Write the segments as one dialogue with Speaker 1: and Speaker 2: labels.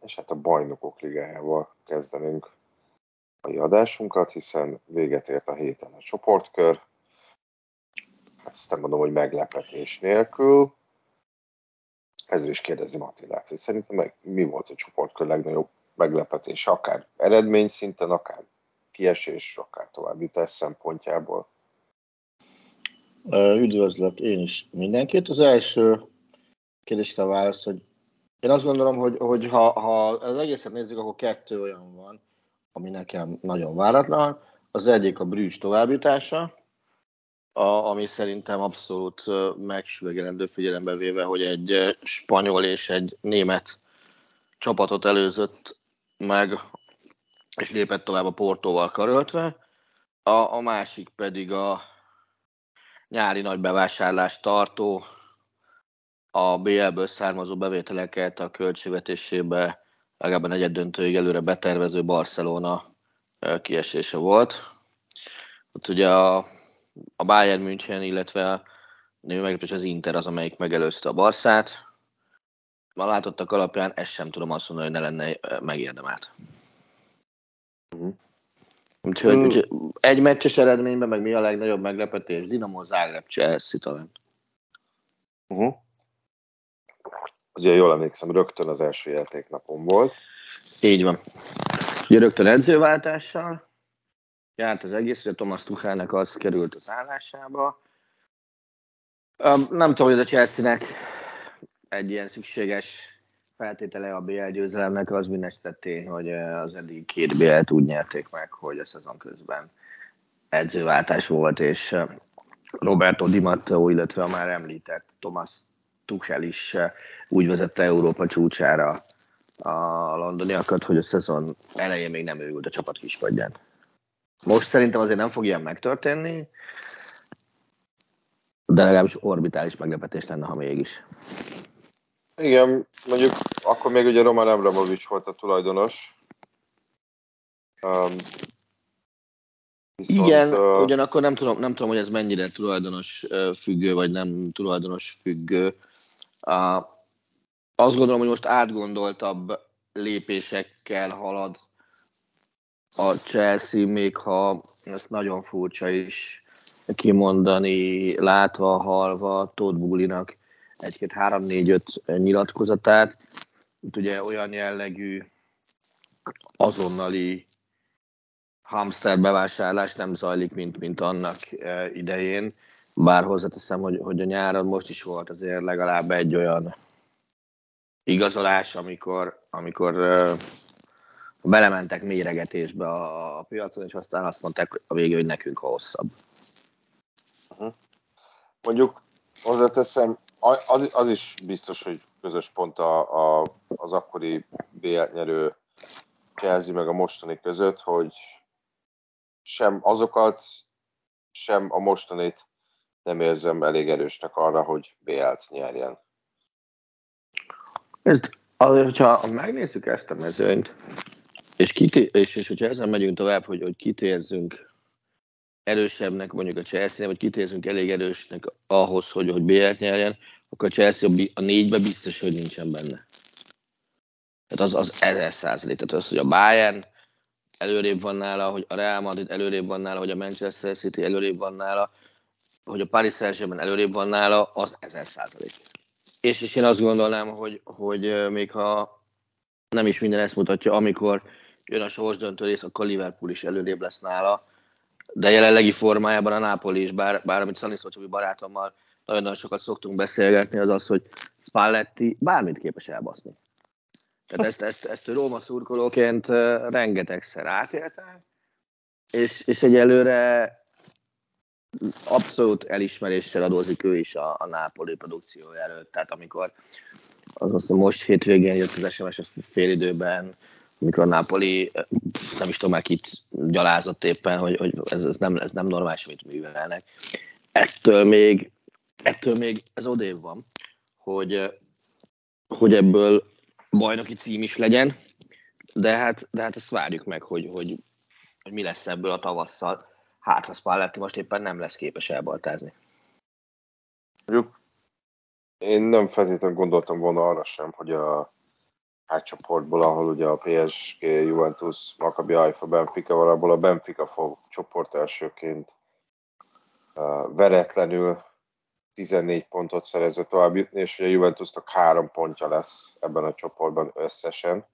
Speaker 1: és hát a bajnokok ligájával kezdenünk a adásunkat, hiszen véget ért a héten a csoportkör. Hát ezt nem mondom, hogy meglepetés nélkül. Ezzel is kérdezi Attilát, hogy szerintem meg mi volt a csoportkör legnagyobb meglepetés, akár eredmény szinten, akár kiesés, akár továbbítás szempontjából.
Speaker 2: Üdvözlök én is mindenkit. Az első kérdésre válasz, hogy én azt gondolom, hogy, hogy ha, ha az egészet nézzük, akkor kettő olyan van, ami nekem nagyon váratlan. Az egyik a Brücs továbbítása, a, ami szerintem abszolút megsüvegelendő figyelembe véve, hogy egy spanyol és egy német csapatot előzött meg, és lépett tovább a Portóval karöltve. A, a másik pedig a nyári nagy bevásárlást tartó a BL-ből származó bevételeket a költségvetésébe legalább a negyed döntőig előre betervező Barcelona kiesése volt. Ott ugye a, a Bayern München, illetve a nő meglepés az Inter az, amelyik megelőzte a Barszát. Ma látottak alapján ezt sem tudom azt mondani, hogy ne lenne megérdemelt. Uh-huh. Úgyhogy, úgyhogy egy meccses eredményben meg mi a legnagyobb meglepetés? Dinamo Zagreb Chelsea talán.
Speaker 1: Uh-huh ugye jól emlékszem, rögtön az első játéknapon volt.
Speaker 2: Így van. Ugye rögtön edzőváltással járt az egész, hogy Thomas Tuchelnek az került az állásába. Nem tudom, hogy a Chelsea-nek egy ilyen szükséges feltétele a BL győzelemnek az minden tény, hogy az eddig két BL-t úgy nyerték meg, hogy a szezon közben edzőváltás volt, és Roberto Di Matteo, illetve a már említett Thomas Tuchel is eh, úgy vezette Európa csúcsára a londoniakat, hogy a szezon elején még nem ült a csapat kispadján. Most szerintem azért nem fog ilyen megtörténni, de legalábbis orbitális meglepetés lenne, ha mégis.
Speaker 1: Igen, mondjuk akkor még ugye Roman Abramovics volt a tulajdonos. Um,
Speaker 2: viszont, Igen, uh, ugyanakkor nem tudom, nem tudom, hogy ez mennyire tulajdonos függő, vagy nem tulajdonos függő. Azt gondolom, hogy most átgondoltabb lépésekkel halad a Chelsea, még ha ezt nagyon furcsa is kimondani, látva, halva Todd Bullinak egy-két, három, négy, öt nyilatkozatát. Itt ugye olyan jellegű azonnali hamster bevásárlás nem zajlik, mint, mint annak eh, idején. Bár hozzáteszem, hogy, hogy a nyáron most is volt azért legalább egy olyan igazolás, amikor, amikor uh, belementek méregetésbe a, a piacon, és aztán azt mondták a végén, hogy nekünk hosszabb.
Speaker 1: Uh-huh. Mondjuk hozzáteszem, az, az is biztos, hogy közös pont a, a, az akkori BL nyerő Chelsea meg a mostani között, hogy sem azokat, sem a mostanit nem érzem elég erősnek arra, hogy BL-t nyerjen.
Speaker 2: Ezt, azért, hogyha megnézzük ezt a mezőnyt, és, kité- és, és hogyha ezen megyünk tovább, hogy, hogy kit érzünk erősebbnek mondjuk a chelsea vagy kit érzünk elég erősnek ahhoz, hogy, hogy BL-t nyerjen, akkor a Chelsea a négybe biztos, hogy nincsen benne. Tehát az, az ezer százalék. Tehát az, hogy a Bayern előrébb van nála, hogy a Real Madrid előrébb van nála, hogy a Manchester City előrébb van nála, hogy a Paris Saint-Germain előrébb van nála, az ezer százalék. És, és én azt gondolnám, hogy, hogy még ha nem is minden ezt mutatja, amikor jön a sorsdöntő rész, akkor Liverpool is előrébb lesz nála, de jelenlegi formájában a Napoli is, bár, bár amit Csabi barátommal nagyon-nagyon sokat szoktunk beszélgetni, az az, hogy Spalletti bármit képes elbaszni. Tehát ezt, ezt, ezt Róma szurkolóként rengetegszer átéltem, és, és egyelőre abszolút elismeréssel adózik ő is a, a Nápoli produkció előtt. Tehát amikor az azt most hétvégén jött az SMS a félidőben, amikor a Nápoli, nem is tudom már kit gyalázott éppen, hogy, hogy ez, ez, nem, ez nem normális, amit művelnek. Ettől még, ettől még ez odév van, hogy, hogy ebből bajnoki cím is legyen, de hát, de hát ezt várjuk meg, hogy, hogy, hogy mi lesz ebből a tavasszal. Hát, ha Spalletti most éppen nem lesz képes elbaltázni.
Speaker 1: Mondjuk én nem feltétlenül gondoltam volna arra sem, hogy a hátcsoportból, ahol ugye a PSG, Juventus, Maccabi Haifa, Benfica van, abból a Benfica fog csoport elsőként uh, veretlenül 14 pontot szerezve tovább jutni, és ugye a Juventusnak három pontja lesz ebben a csoportban összesen.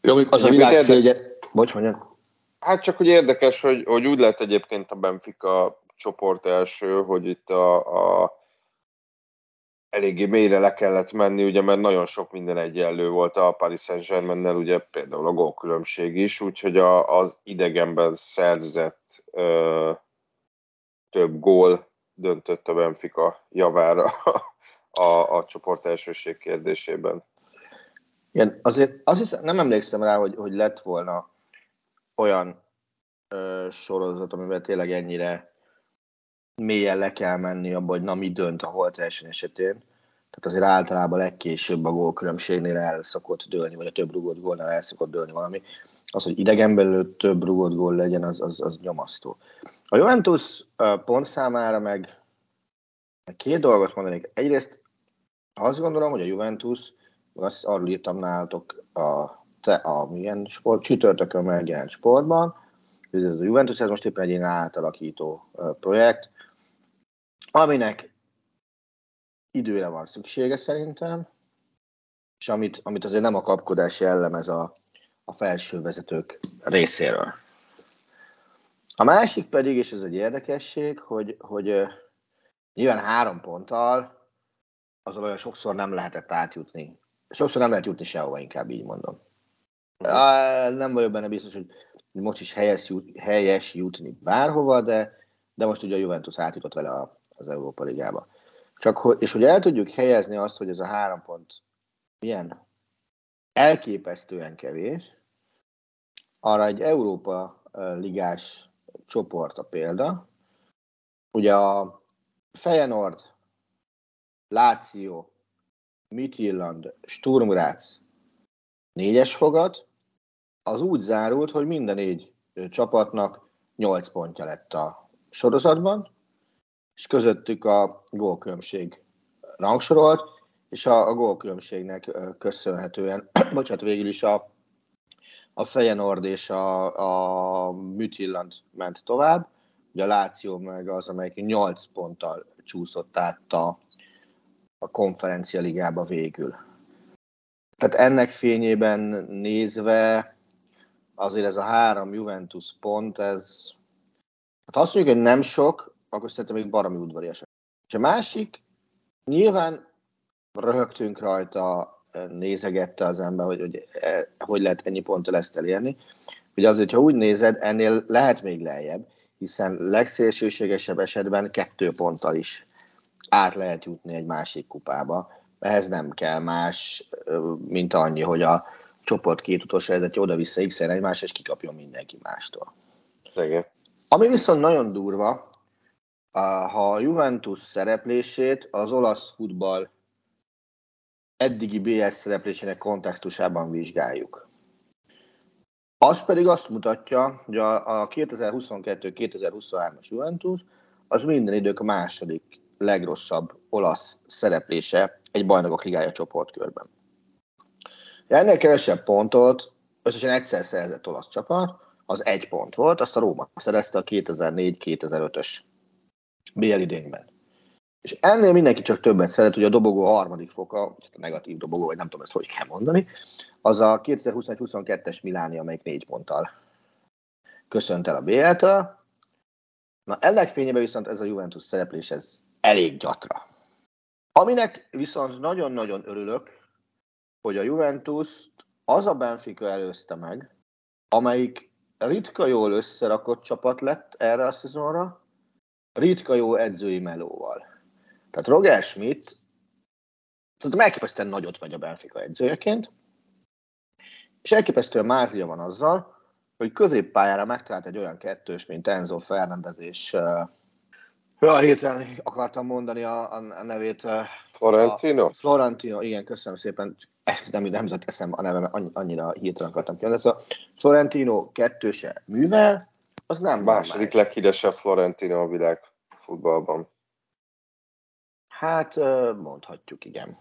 Speaker 2: Jó, az a világ szégye... Bocs, mondjad.
Speaker 1: Hát csak hogy érdekes, hogy, hogy úgy lett egyébként a Benfica csoport első, hogy itt a, a eléggé mélyre le kellett menni, ugye, mert nagyon sok minden egyenlő volt a Paris Saint-Germain-nel, ugye például a gólkülönbség is, úgyhogy a, az idegenben szerzett ö, több gól döntött a Benfica javára a, a csoport elsőség kérdésében.
Speaker 2: Igen, azért azt hiszem, nem emlékszem rá, hogy, hogy lett volna olyan ö, sorozat, amivel tényleg ennyire mélyen le kell menni abba, hogy na mi dönt a holt első esetén. Tehát azért általában legkésőbb a gólkülönbségnél el szokott dőlni, vagy a több rugott gólnál el szokott dőlni valami. Az, hogy idegen belül több rugott gól legyen, az, az, az nyomasztó. A Juventus pont számára meg két dolgot mondanék. Egyrészt azt gondolom, hogy a Juventus, azt arról írtam nálatok a, te, a milyen sport, csütörtökön megjelent sportban, ez a Juventus, ez most éppen egy ilyen átalakító projekt, aminek időre van szüksége szerintem, és amit, amit azért nem a kapkodás jellemez a, a felső vezetők részéről. A másik pedig, és ez egy érdekesség, hogy, hogy nyilván három ponttal azon olyan sokszor nem lehetett átjutni. Sokszor nem lehet jutni sehova, inkább így mondom. Nem vagyok benne biztos, hogy most is helyes, helyes jutni bárhova, de, de most ugye a Juventus átjutott vele a, az Európa Ligába. Csak és hogy el tudjuk helyezni azt, hogy ez a három pont milyen elképesztően kevés, arra egy Európa ligás csoport a példa. Ugye a Feyenoord, Láció, Midtjylland, Sturm Graz négyes fogad, az úgy zárult, hogy minden négy csapatnak 8 pontja lett a sorozatban, és közöttük a gólkülönbség rangsorolt, és a, a gólkülönbségnek köszönhetően, bocsánat, végül is a, a Feyenoord és a, a Mütilland ment tovább, ugye a Láció meg az, amelyik 8 ponttal csúszott át a, a konferencia ligába végül. Tehát ennek fényében nézve azért ez a három Juventus pont, ez hát azt mondjuk, hogy nem sok, akkor szerintem még baromi udvarias. És a másik, nyilván röhögtünk rajta, nézegette az ember, hogy, hogy e, hogy lehet ennyi ponttal ezt elérni. Ugye azért, ha úgy nézed, ennél lehet még lejjebb, hiszen legszélsőségesebb esetben kettő ponttal is át lehet jutni egy másik kupába. Ehhez nem kell más, mint annyi, hogy a csoport két utolsó helyzetje oda-vissza x egymás, és kikapjon mindenki mástól.
Speaker 1: Igen.
Speaker 2: Ami viszont nagyon durva, ha a Juventus szereplését az olasz futball eddigi BS szereplésének kontextusában vizsgáljuk. Az pedig azt mutatja, hogy a, a 2022-2023-as Juventus az minden idők a második legrosszabb olasz szereplése egy bajnokok ligája csoportkörben. Ennél kevesebb pontot összesen egyszer szerzett olasz csapat, az egy pont volt, azt a Róma szerezte a 2004-2005-ös BL idényben. És ennél mindenki csak többet szeret, hogy a dobogó harmadik foka, a negatív dobogó, vagy nem tudom ezt hogy kell mondani, az a 2021-22-es Miláni, amelyik négy ponttal köszönt el a BL-től. Na ennek fényében viszont ez a Juventus szereplés ez elég gyatra. Aminek viszont nagyon-nagyon örülök, hogy a Juventus az a Benfica előzte meg, amelyik ritka jól összerakott csapat lett erre a szezonra, ritka jó edzői melóval. Tehát Roger Schmidt szerintem elképesztően nagyot megy a Benfica edzőjeként, és elképesztően mázlia van azzal, hogy középpályára megtalált egy olyan kettős, mint Enzo Fernández és uh, a héten akartam mondani a, a nevét. Uh,
Speaker 1: Florentino? A
Speaker 2: Florentino, igen, köszönöm szépen. Nem, nem jutott eszem a nevem, annyira hirtelen akartam kiadni. Szóval Florentino kettőse művel, az nem
Speaker 1: Második leghíresebb Florentino a világ futballban.
Speaker 2: Hát mondhatjuk, igen.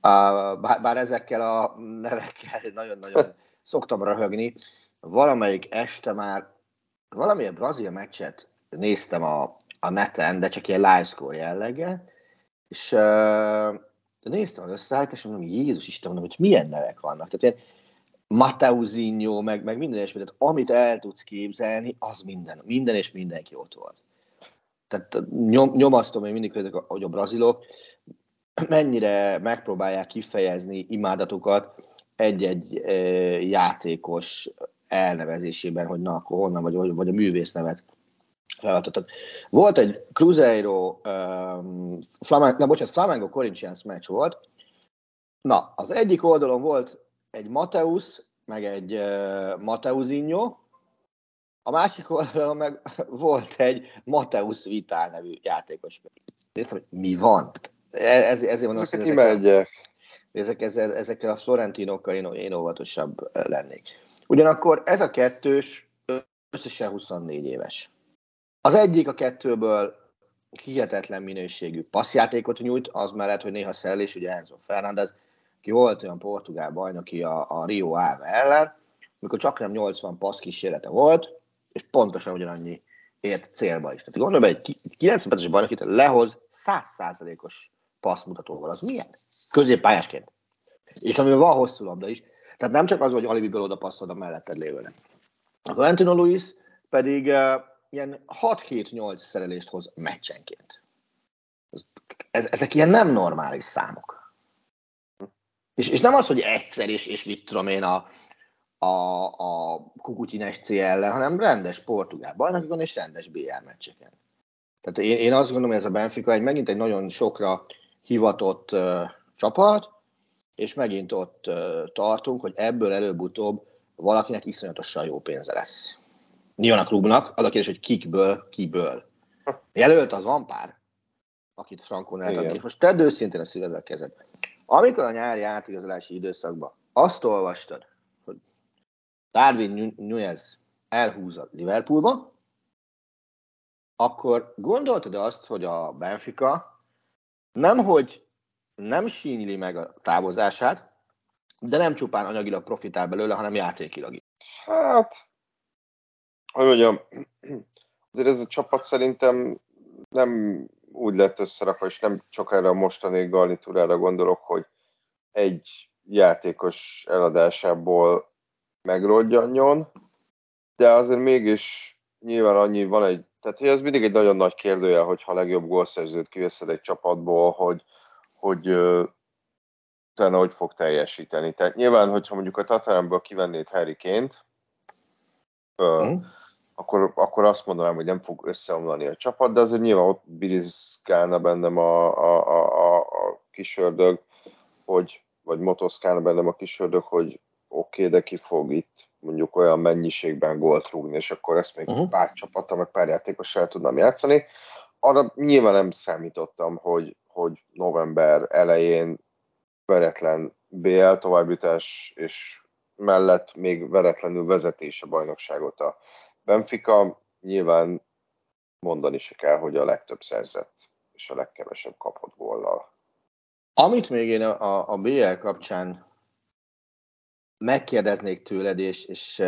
Speaker 2: Bár, bár ezekkel a nevekkel nagyon-nagyon szoktam röhögni. Valamelyik este már valamilyen brazil meccset néztem a, a neten, de csak ilyen live score jelleggel, és uh, néztem az összeállítást, mondom, Jézus Isten, mondom, hogy milyen nevek vannak. Tehát ilyen Mateuzinho, meg, meg minden és tehát amit el tudsz képzelni, az minden, minden és mindenki ott volt. Tehát nyom, nyomasztom én mindig, hogy, hogy a brazilok mennyire megpróbálják kifejezni imádatukat egy-egy játékos elnevezésében, hogy na, akkor honnan, vagy, vagy a művész nevet felváltottak. Volt egy Cruzeiro, um, Flamen, na bocsánat, Flamengo Corinthians meccs volt. Na, az egyik oldalon volt egy Mateus, meg egy uh, Mateuzinho, a másik oldalon meg volt egy Mateus Vitál nevű játékos. Néztem, hogy mi van? Ez, ezért mondom,
Speaker 1: hogy ezek,
Speaker 2: ezek, ezek, ezekkel a Florentinokkal én, én óvatosabb lennék. Ugyanakkor ez a kettős összesen 24 éves. Az egyik a kettőből hihetetlen minőségű passzjátékot nyújt, az mellett, hogy néha szellés, ugye Enzo Fernández, ki volt olyan portugál bajnoki a, a Rio Ave ellen, mikor csak nem 80 passz kísérlete volt, és pontosan ugyanannyi ért célba is. Tehát gondolj be, egy 90 es bajnokit lehoz 100%-os passzmutatóval. Az milyen? Középpályásként. És amivel van hosszú labda is. Tehát nem csak az, hogy alibiből oda passzol a melletted lévőnek. A Valentino Luis pedig uh, ilyen 6-7-8 szerelést hoz meccsenként. Ez, ez, ezek ilyen nem normális számok. És, és nem az, hogy egyszer, és, és mit tudom én, a, a, a Kukutyines C ellen, hanem rendes portugál bajnokikon és rendes BL meccseken. Tehát én, én azt gondolom, hogy ez a Benfica egy megint egy nagyon sokra hivatott uh, csapat, és megint ott uh, tartunk, hogy ebből előbb-utóbb valakinek iszonyatosan jó pénze lesz. Nyilván a klubnak, az a kérdés, hogy kikből, kiből. Jelölt az van pár, akit Frankon eltadni. Most tedd őszintén a szívedbe a kezed. Amikor a nyári átigazolási időszakban azt olvastad, hogy Darwin Nunez elhúz Liverpoolba, akkor gondoltad azt, hogy a Benfica nem, hogy nem sínyli meg a távozását, de nem csupán anyagilag profitál belőle, hanem játékilag is.
Speaker 1: Hát, hogy mondjam, azért ez a csapat szerintem nem úgy lett összerakva, és nem csak erre a mostani garnitúrára gondolok, hogy egy játékos eladásából megrodjanjon, de azért mégis nyilván annyi van egy, tehát hogy ez mindig egy nagyon nagy kérdője, hogyha a legjobb gólszerzőt kiveszed egy csapatból, hogy, hogy utána hogy fog teljesíteni. Tehát nyilván, hogyha mondjuk a Tatarámból kivennéd Harry Kane-t, mm. Akkor, akkor azt mondanám, hogy nem fog összeomlani a csapat, de azért nyilván ott birizgálna bennem a, a, a, a kis ördög, hogy, vagy motoszkálna bennem a kis ördög, hogy oké, okay, de ki fog itt mondjuk olyan mennyiségben gólt rúgni, és akkor ezt még uh-huh. pár csapattal, meg pár játékos el tudnám játszani. Arra nyilván nem számítottam, hogy, hogy november elején veretlen BL továbbjutás, és mellett még veretlenül vezetése bajnokságot a Benfica. Nyilván mondani se kell, hogy a legtöbb szerzett és a legkevesebb kapott góllal.
Speaker 2: Amit még én a, a BL kapcsán megkérdeznék tőled, és, és,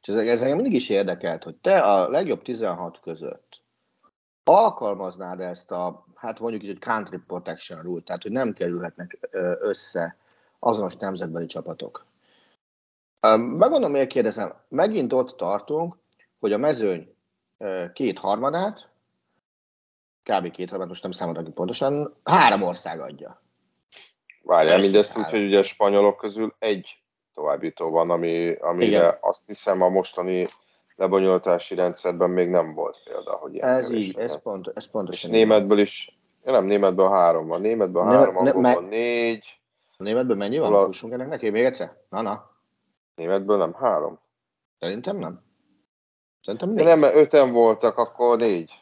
Speaker 2: és ez engem mindig is érdekelt, hogy te a legjobb 16 között alkalmaznád ezt a, hát mondjuk így, hogy country protection rule, tehát hogy nem kerülhetnek össze azonos nemzetbeli csapatok. Megmondom, miért kérdezem. Megint ott tartunk, hogy a mezőny két harmadát, kb. két harmadát, most nem számoltam ki pontosan, három ország adja.
Speaker 1: Várjál, mindezt úgy, hogy ugye a spanyolok közül egy továbbjutó van, ami, amire Igen. azt hiszem a mostani lebonyolítási rendszerben még nem volt példa, hogy ilyen
Speaker 2: Ez így, ez, pont, ez pontosan.
Speaker 1: És németből is, ja nem, németből három van, németből ne, három, ne, angolból me, négy.
Speaker 2: A németből mennyi van? Fussunk ennek neki még egyszer? Na, na.
Speaker 1: Németből nem, három.
Speaker 2: Szerintem nem.
Speaker 1: Szerintem négy. Nem, mert öten voltak, akkor négy.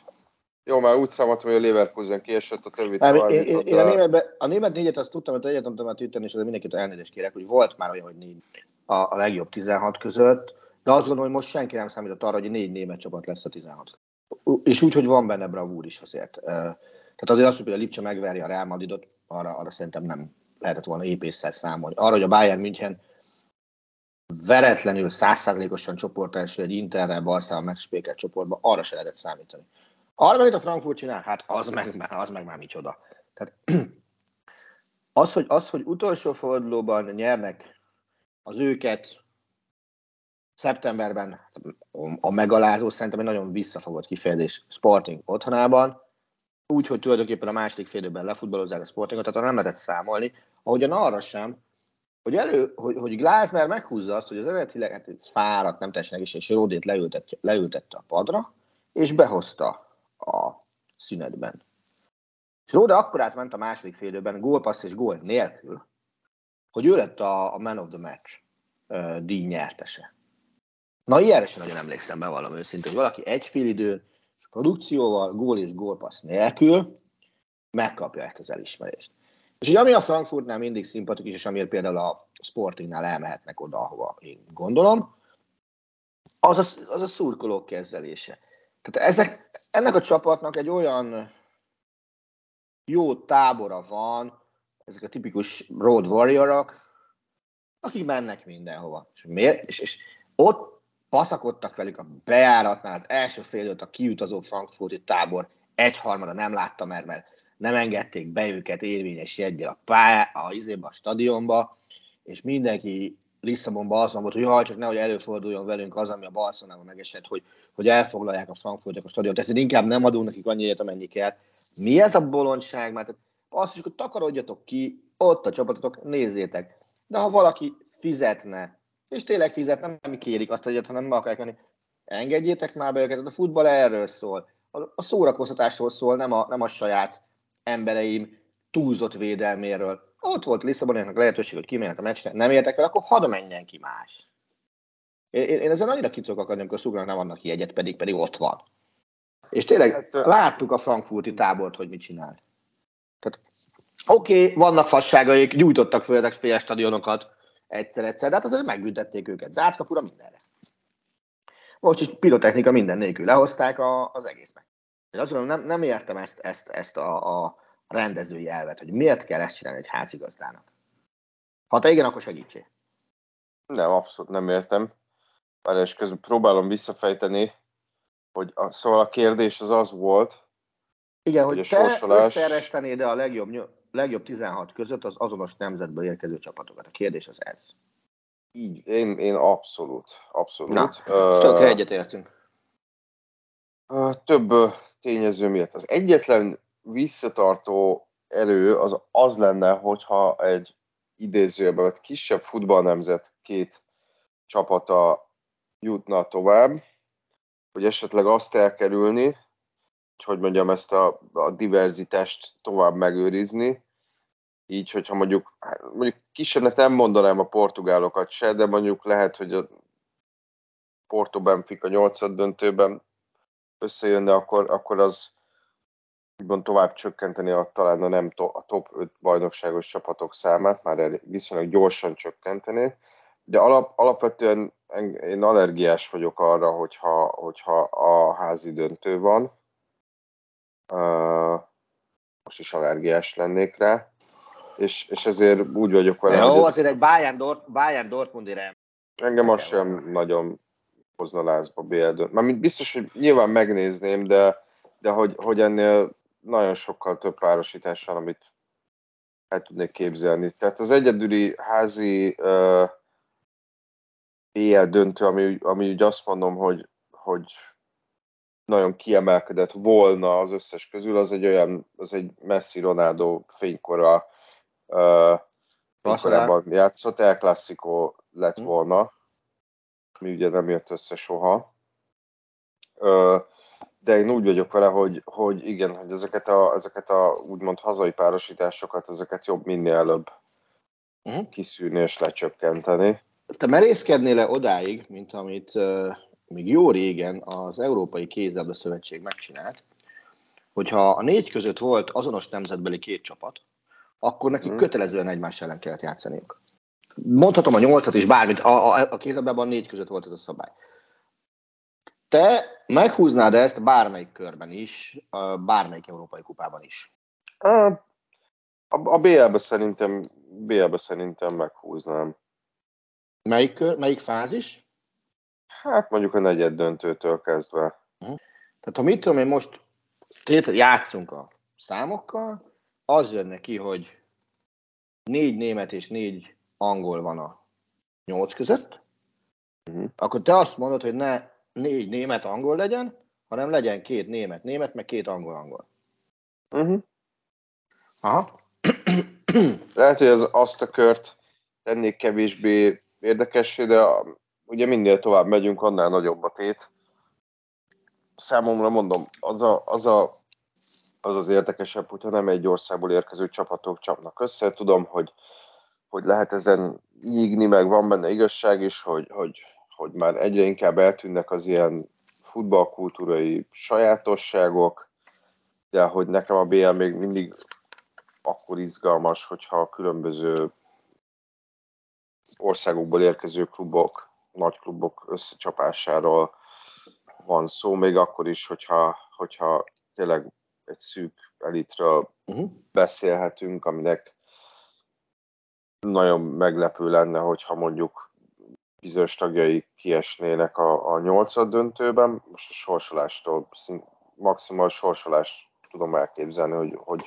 Speaker 1: Jó, már úgy számoltam, hogy a Leverkusen kiesett, a többi
Speaker 2: én, én, én, én, a, németbe, a német négyet azt tudtam, hogy egyet tudtam már tűteni, és azért mindenkit elnézést kérek, hogy volt már olyan, hogy négy a, a legjobb 16 között, de azt gondolom, hogy most senki nem számított arra, hogy négy német csapat lesz a 16. És úgy, hogy van benne bravúr is azért. Tehát azért azt, hogy a Lipcse megverje a Real Madridot, arra, arra szerintem nem lehetett volna épésszel számolni. Arra, hogy a Bayern München veretlenül, százszázalékosan csoport első egy Interrel, Barszával megspékelt csoportba, arra se lehetett számítani. Arra, amit a Frankfurt csinál, hát az meg, az meg már micsoda. Tehát az, hogy, az, hogy utolsó fordulóban nyernek az őket szeptemberben a megalázó szerintem egy nagyon visszafogott kifejezés Sporting otthonában, úgy, hogy tulajdonképpen a második félidőben lefutballozzák a Sportingot, tehát arra nem lehetett számolni, ahogyan arra sem, hogy, elő, hogy, hogy Glázner meghúzza azt, hogy az eredetileg hát fáradt, nem teljesen egész, és Ródét leültette, leültette a padra, és behozta a szünetben. És Róde akkor átment a második félidőben gólpassz és gól nélkül, hogy ő lett a, a man of the match uh, díj nyertese. Na, ilyenre sem nagyon emlékszem, bevallom őszintén, hogy valaki egy fél időn, és produkcióval, gól és gólpassz nélkül megkapja ezt az elismerést. És ugye ami a Frankfurtnál mindig szimpatikus, és amiért például a Sportingnál elmehetnek oda, ahova én gondolom, az a, az a szurkolók kezelése. Tehát ezek, ennek a csapatnak egy olyan jó tábora van, ezek a tipikus road warriorok, akik mennek mindenhova. És, miért? és, és ott paszakodtak velük a bejáratnál, az első fél a kiutazó frankfurti tábor egyharmada nem látta, mert, mert nem engedték be őket érvényes jeggyel a, pályá, a, izébe, a stadionba, és mindenki Lisszabonban azon volt, hogy jaj, csak nehogy előforduljon velünk az, ami a Barcelonában megesett, hogy, hogy elfoglalják a Frankfurtok a stadiont. Ezért inkább nem adunk nekik annyit, amennyi kell. Mi ez a bolondság? Mert azt is, hogy takarodjatok ki, ott a csapatotok, nézzétek. De ha valaki fizetne, és tényleg fizetne, nem kérik azt egyet, hanem meg akarják menni, engedjétek már be őket. A futball erről szól. A szórakoztatásról szól, nem a, nem a saját embereim túlzott védelméről. Ott volt Lisszabonnak lehetőség, hogy kimenjenek a meccsre, nem értek fel, akkor hadd menjen ki más. Én, én ezen annyira ki tudok akadni, amikor szugnak nem adnak ki egyet, pedig pedig ott van. És tényleg hát, láttuk a frankfurti tábort, hogy mit csinál. Tehát oké, okay, vannak fasságaik, gyújtottak főleg fél stadionokat egyszer-egyszer, de hát azért megbüntették őket. Zárt kapura mindenre. Most is pirotechnika minden nélkül lehozták a, az egész meg. Én azt gondolom, nem, nem értem ezt, ezt, ezt a, a rendezői elvet, hogy miért kell ezt csinálni egy házigazdának. Ha te igen, akkor segítsél.
Speaker 1: Nem, abszolút nem értem. Várj, és közben próbálom visszafejteni, hogy a, szóval a kérdés az az volt,
Speaker 2: igen, hogy, hogy te sorsolás... összeeresztenéd a legjobb, legjobb 16 között az azonos nemzetből érkező csapatokat. A kérdés az ez.
Speaker 1: Így, én, én abszolút, abszolút. Na,
Speaker 2: uh, tökre egyetértünk.
Speaker 1: Uh, több tényező miatt. Az egyetlen visszatartó erő az az lenne, hogyha egy idézőjelben vett kisebb futballnemzet két csapata jutna tovább, hogy esetleg azt elkerülni, hogy mondjam, ezt a, a diverzitást tovább megőrizni, így, hogyha mondjuk, hát mondjuk kisebbnek nem mondanám a portugálokat se, de mondjuk lehet, hogy a Porto Benfica nyolcad döntőben összejönne, akkor, akkor az úgymond tovább csökkenteni a, talán a, nem to, a top 5 bajnokságos csapatok számát, már viszonylag gyorsan csökkenteni, de alap, alapvetően én allergiás vagyok arra, hogyha, hogyha a házi döntő van. Uh, most is allergiás lennék rá, és, és ezért úgy vagyok vele.
Speaker 2: Jó, azért egy Bayern, Dort, Bayern Dortmund
Speaker 1: Engem az sem nagyon hozna lázba BL Mármint biztos, hogy nyilván megnézném, de de hogy, hogy ennél nagyon sokkal több párosítás van, amit el tudnék képzelni. Tehát az egyedüli házi uh, döntő, ami, ami úgy azt mondom, hogy, hogy nagyon kiemelkedett volna az összes közül, az egy olyan, az egy Messi Ronaldo fénykora uh, fénykorában játszott, El Clasico lett hm. volna, mi ugye nem jött össze soha. De én úgy vagyok vele, hogy, hogy igen, hogy ezeket a, ezeket a úgymond hazai párosításokat, ezeket jobb minél előbb uh-huh. kiszűrni és lecsökkenteni.
Speaker 2: Te merészkednél-e odáig, mint amit uh, még jó régen az Európai Kézlabda Szövetség megcsinált, hogyha a négy között volt azonos nemzetbeli két csapat, akkor nekik hmm. kötelezően egymás ellen kellett játszaniuk. Mondhatom a nyolcat is, bármit, a, a, a kézlabdában négy között volt ez a szabály. Te meghúznád ezt bármelyik körben is, bármelyik európai kupában is?
Speaker 1: A, a BL-be szerintem, BL-be szerintem meghúznám.
Speaker 2: Melyik, kör, melyik fázis?
Speaker 1: Hát mondjuk a negyed döntőtől kezdve.
Speaker 2: Hm. Tehát ha mit tudom én most játszunk a számokkal, az jön neki, hogy négy német és négy angol van a nyolc között, uh-huh. akkor te azt mondod, hogy ne négy német angol legyen, hanem legyen két német német, meg két angol angol.
Speaker 1: Uh-huh. Aha. Lehet, hogy az, azt a kört tennék kevésbé érdekessé, de ugye minél tovább megyünk, annál nagyobb a tét. Számomra mondom, az a, az, a, az, az érdekesebb, hogyha nem egy országból érkező csapatok csapnak össze. Tudom, hogy, hogy lehet ezen ígni, meg van benne igazság is, hogy, hogy, hogy már egyre inkább eltűnnek az ilyen futballkultúrai sajátosságok, de hogy nekem a BL még mindig akkor izgalmas, hogyha a különböző országokból érkező klubok, nagy klubok összecsapásáról van szó, még akkor is, hogyha, hogyha tényleg egy szűk elitről uh-huh. beszélhetünk, aminek nagyon meglepő lenne, hogyha mondjuk bizonyos tagjai kiesnének a, a nyolcad döntőben. Most a sorsolástól, szint, maximális sorsolást tudom elképzelni, hogy, hogy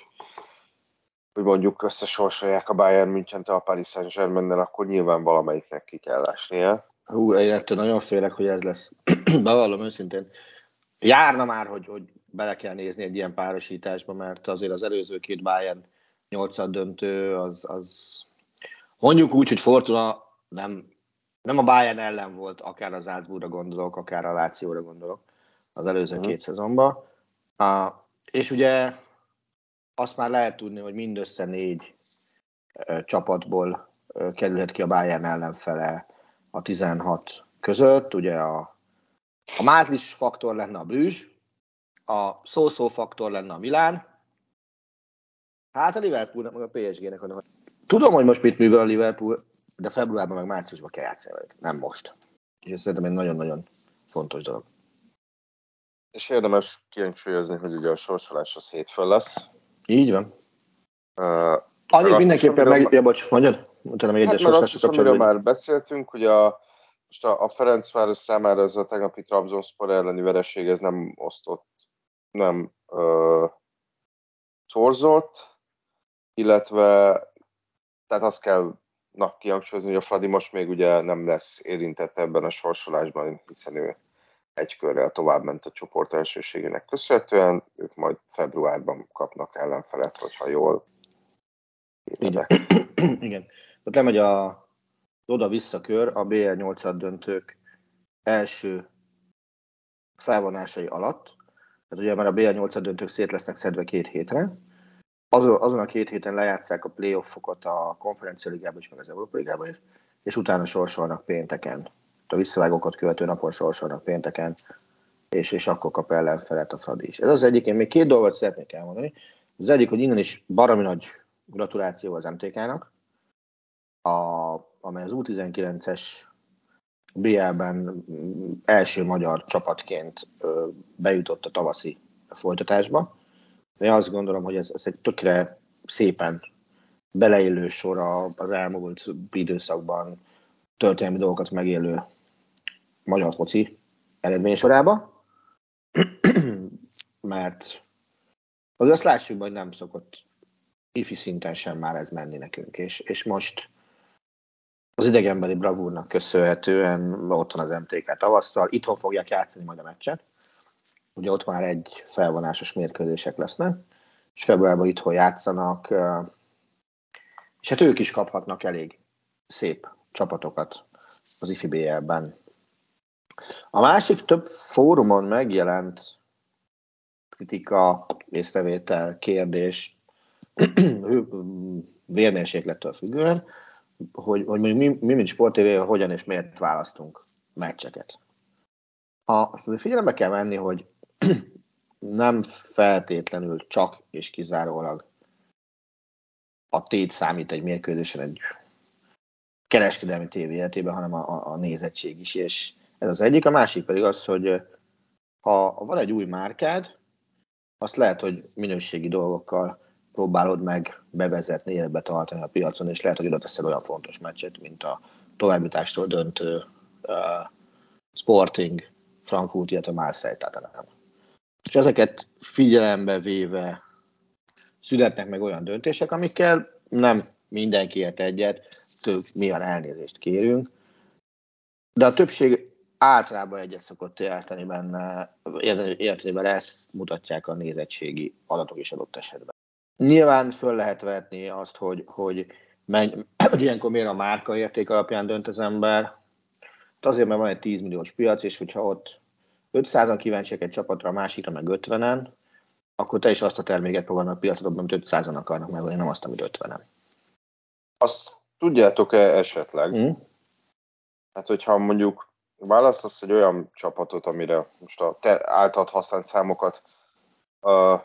Speaker 1: hogy mondjuk összesorsolják a Bayern münchen a Paris saint germain akkor nyilván valamelyiknek ki kell esnie.
Speaker 2: Hú, én ettől nagyon félek, hogy ez lesz. Bevallom őszintén. Járna már, hogy, hogy bele kell nézni egy ilyen párosításba, mert azért az előző két Bayern nyolcad döntő, az, az mondjuk úgy, hogy Fortuna nem, nem a Bayern ellen volt, akár az Salzburgra gondolok, akár a Lációra gondolok az előző uh-huh. két szezonban. Uh, és ugye azt már lehet tudni, hogy mindössze négy csapatból kerülhet ki a Bayern ellenfele a 16 között. Ugye a, a mázlis faktor lenne a Brüzs, a szószó faktor lenne a Milán, hát a Liverpoolnak, meg a PSG-nek van. Tudom, hogy most mit művel a Liverpool, de februárban meg márciusban kell játszani velük, nem most. És ez szerintem egy nagyon-nagyon fontos dolog.
Speaker 1: És érdemes kihangsúlyozni, hogy ugye a sorsolás az hétfőn lesz,
Speaker 2: így van. Uh, Annyit mindenképpen meg... Ja, bocs, mondjad? Utána még egyes hát,
Speaker 1: amiről már beszéltünk, hogy a, most a, a Ferencváros számára ez a tegnapi Trabzonspor elleni vereség, ez nem osztott, nem uh, szorzott, illetve tehát azt kell na, kihangsúlyozni, hogy a Fradi most még ugye nem lesz érintett ebben a sorsolásban, hiszen ő egy körrel tovább ment a csoport elsőségének köszönhetően, ők majd februárban kapnak ellenfelet, hogyha jól
Speaker 2: Igen. Igen. Tehát lemegy a oda-vissza kör a BL 8 döntők első felvonásai alatt. Tehát ugye már a BL 8 döntők szét lesznek szedve két hétre. Azon, azon a két héten lejátszák a playoffokat a konferencia ligában is, meg az Európa ligában is, és utána sorsolnak pénteken a visszavágókat követő napon sorsolnak pénteken, és, és akkor kap ellenfelet a Fradi is. Ez az egyik, én még két dolgot szeretnék elmondani. Az egyik, hogy innen is baromi nagy gratuláció az MTK-nak, a, amely az U19-es BL-ben első magyar csapatként bejutott a tavaszi folytatásba. Én azt gondolom, hogy ez, ez egy tökre szépen beleillő sor az elmúlt időszakban történelmi dolgokat megélő magyar foci eredmény sorába. mert az azt lássuk, hogy nem szokott ifi szinten sem már ez menni nekünk, és, és most az idegenbeli bravúrnak köszönhetően ott van az MTK tavasszal, itthon fogják játszani majd a meccset, ugye ott már egy felvonásos mérkőzések lesznek, és februárban itthon játszanak, és hát ők is kaphatnak elég szép csapatokat az IFBL-ben. A másik több fórumon megjelent kritika, észrevétel, kérdés, vérmérséklettől függően, hogy, hogy mi, mi, mint sportévé, hogyan és miért választunk meccseket. Ha figyelembe kell venni, hogy nem feltétlenül csak és kizárólag a tét számít egy mérkőzésen egy kereskedelmi tévé életében, hanem a, a, nézettség is, és ez az egyik. A másik pedig az, hogy ha van egy új márkád, azt lehet, hogy minőségi dolgokkal próbálod meg bevezetni, életbe tartani a piacon, és lehet, hogy oda teszel olyan fontos meccset, mint a továbbjutástól döntő uh, Sporting, Frankfurt, illetve Marseille Tatanem. És ezeket figyelembe véve születnek meg olyan döntések, amikkel nem mindenki ért egyet, tőlük milyen elnézést kérünk, de a többség általában egyet szokott érteni benne, érteni vele, ezt mutatják a nézettségi adatok is adott esetben. Nyilván föl lehet vetni azt, hogy, hogy, menj, hogy ilyenkor miért a márka érték alapján dönt az ember. Hát azért, mert van egy 10 milliós piac, és hogyha ott 500-an kíváncsiak egy csapatra, a másikra meg 50-en, akkor te is azt a terméket próbálnak a piacot, amit 500-an akarnak meg, nem azt, amit 50-en.
Speaker 1: Azt tudjátok-e esetleg, mm. hát hogyha mondjuk választasz egy olyan csapatot, amire most a te általad használt számokat uh,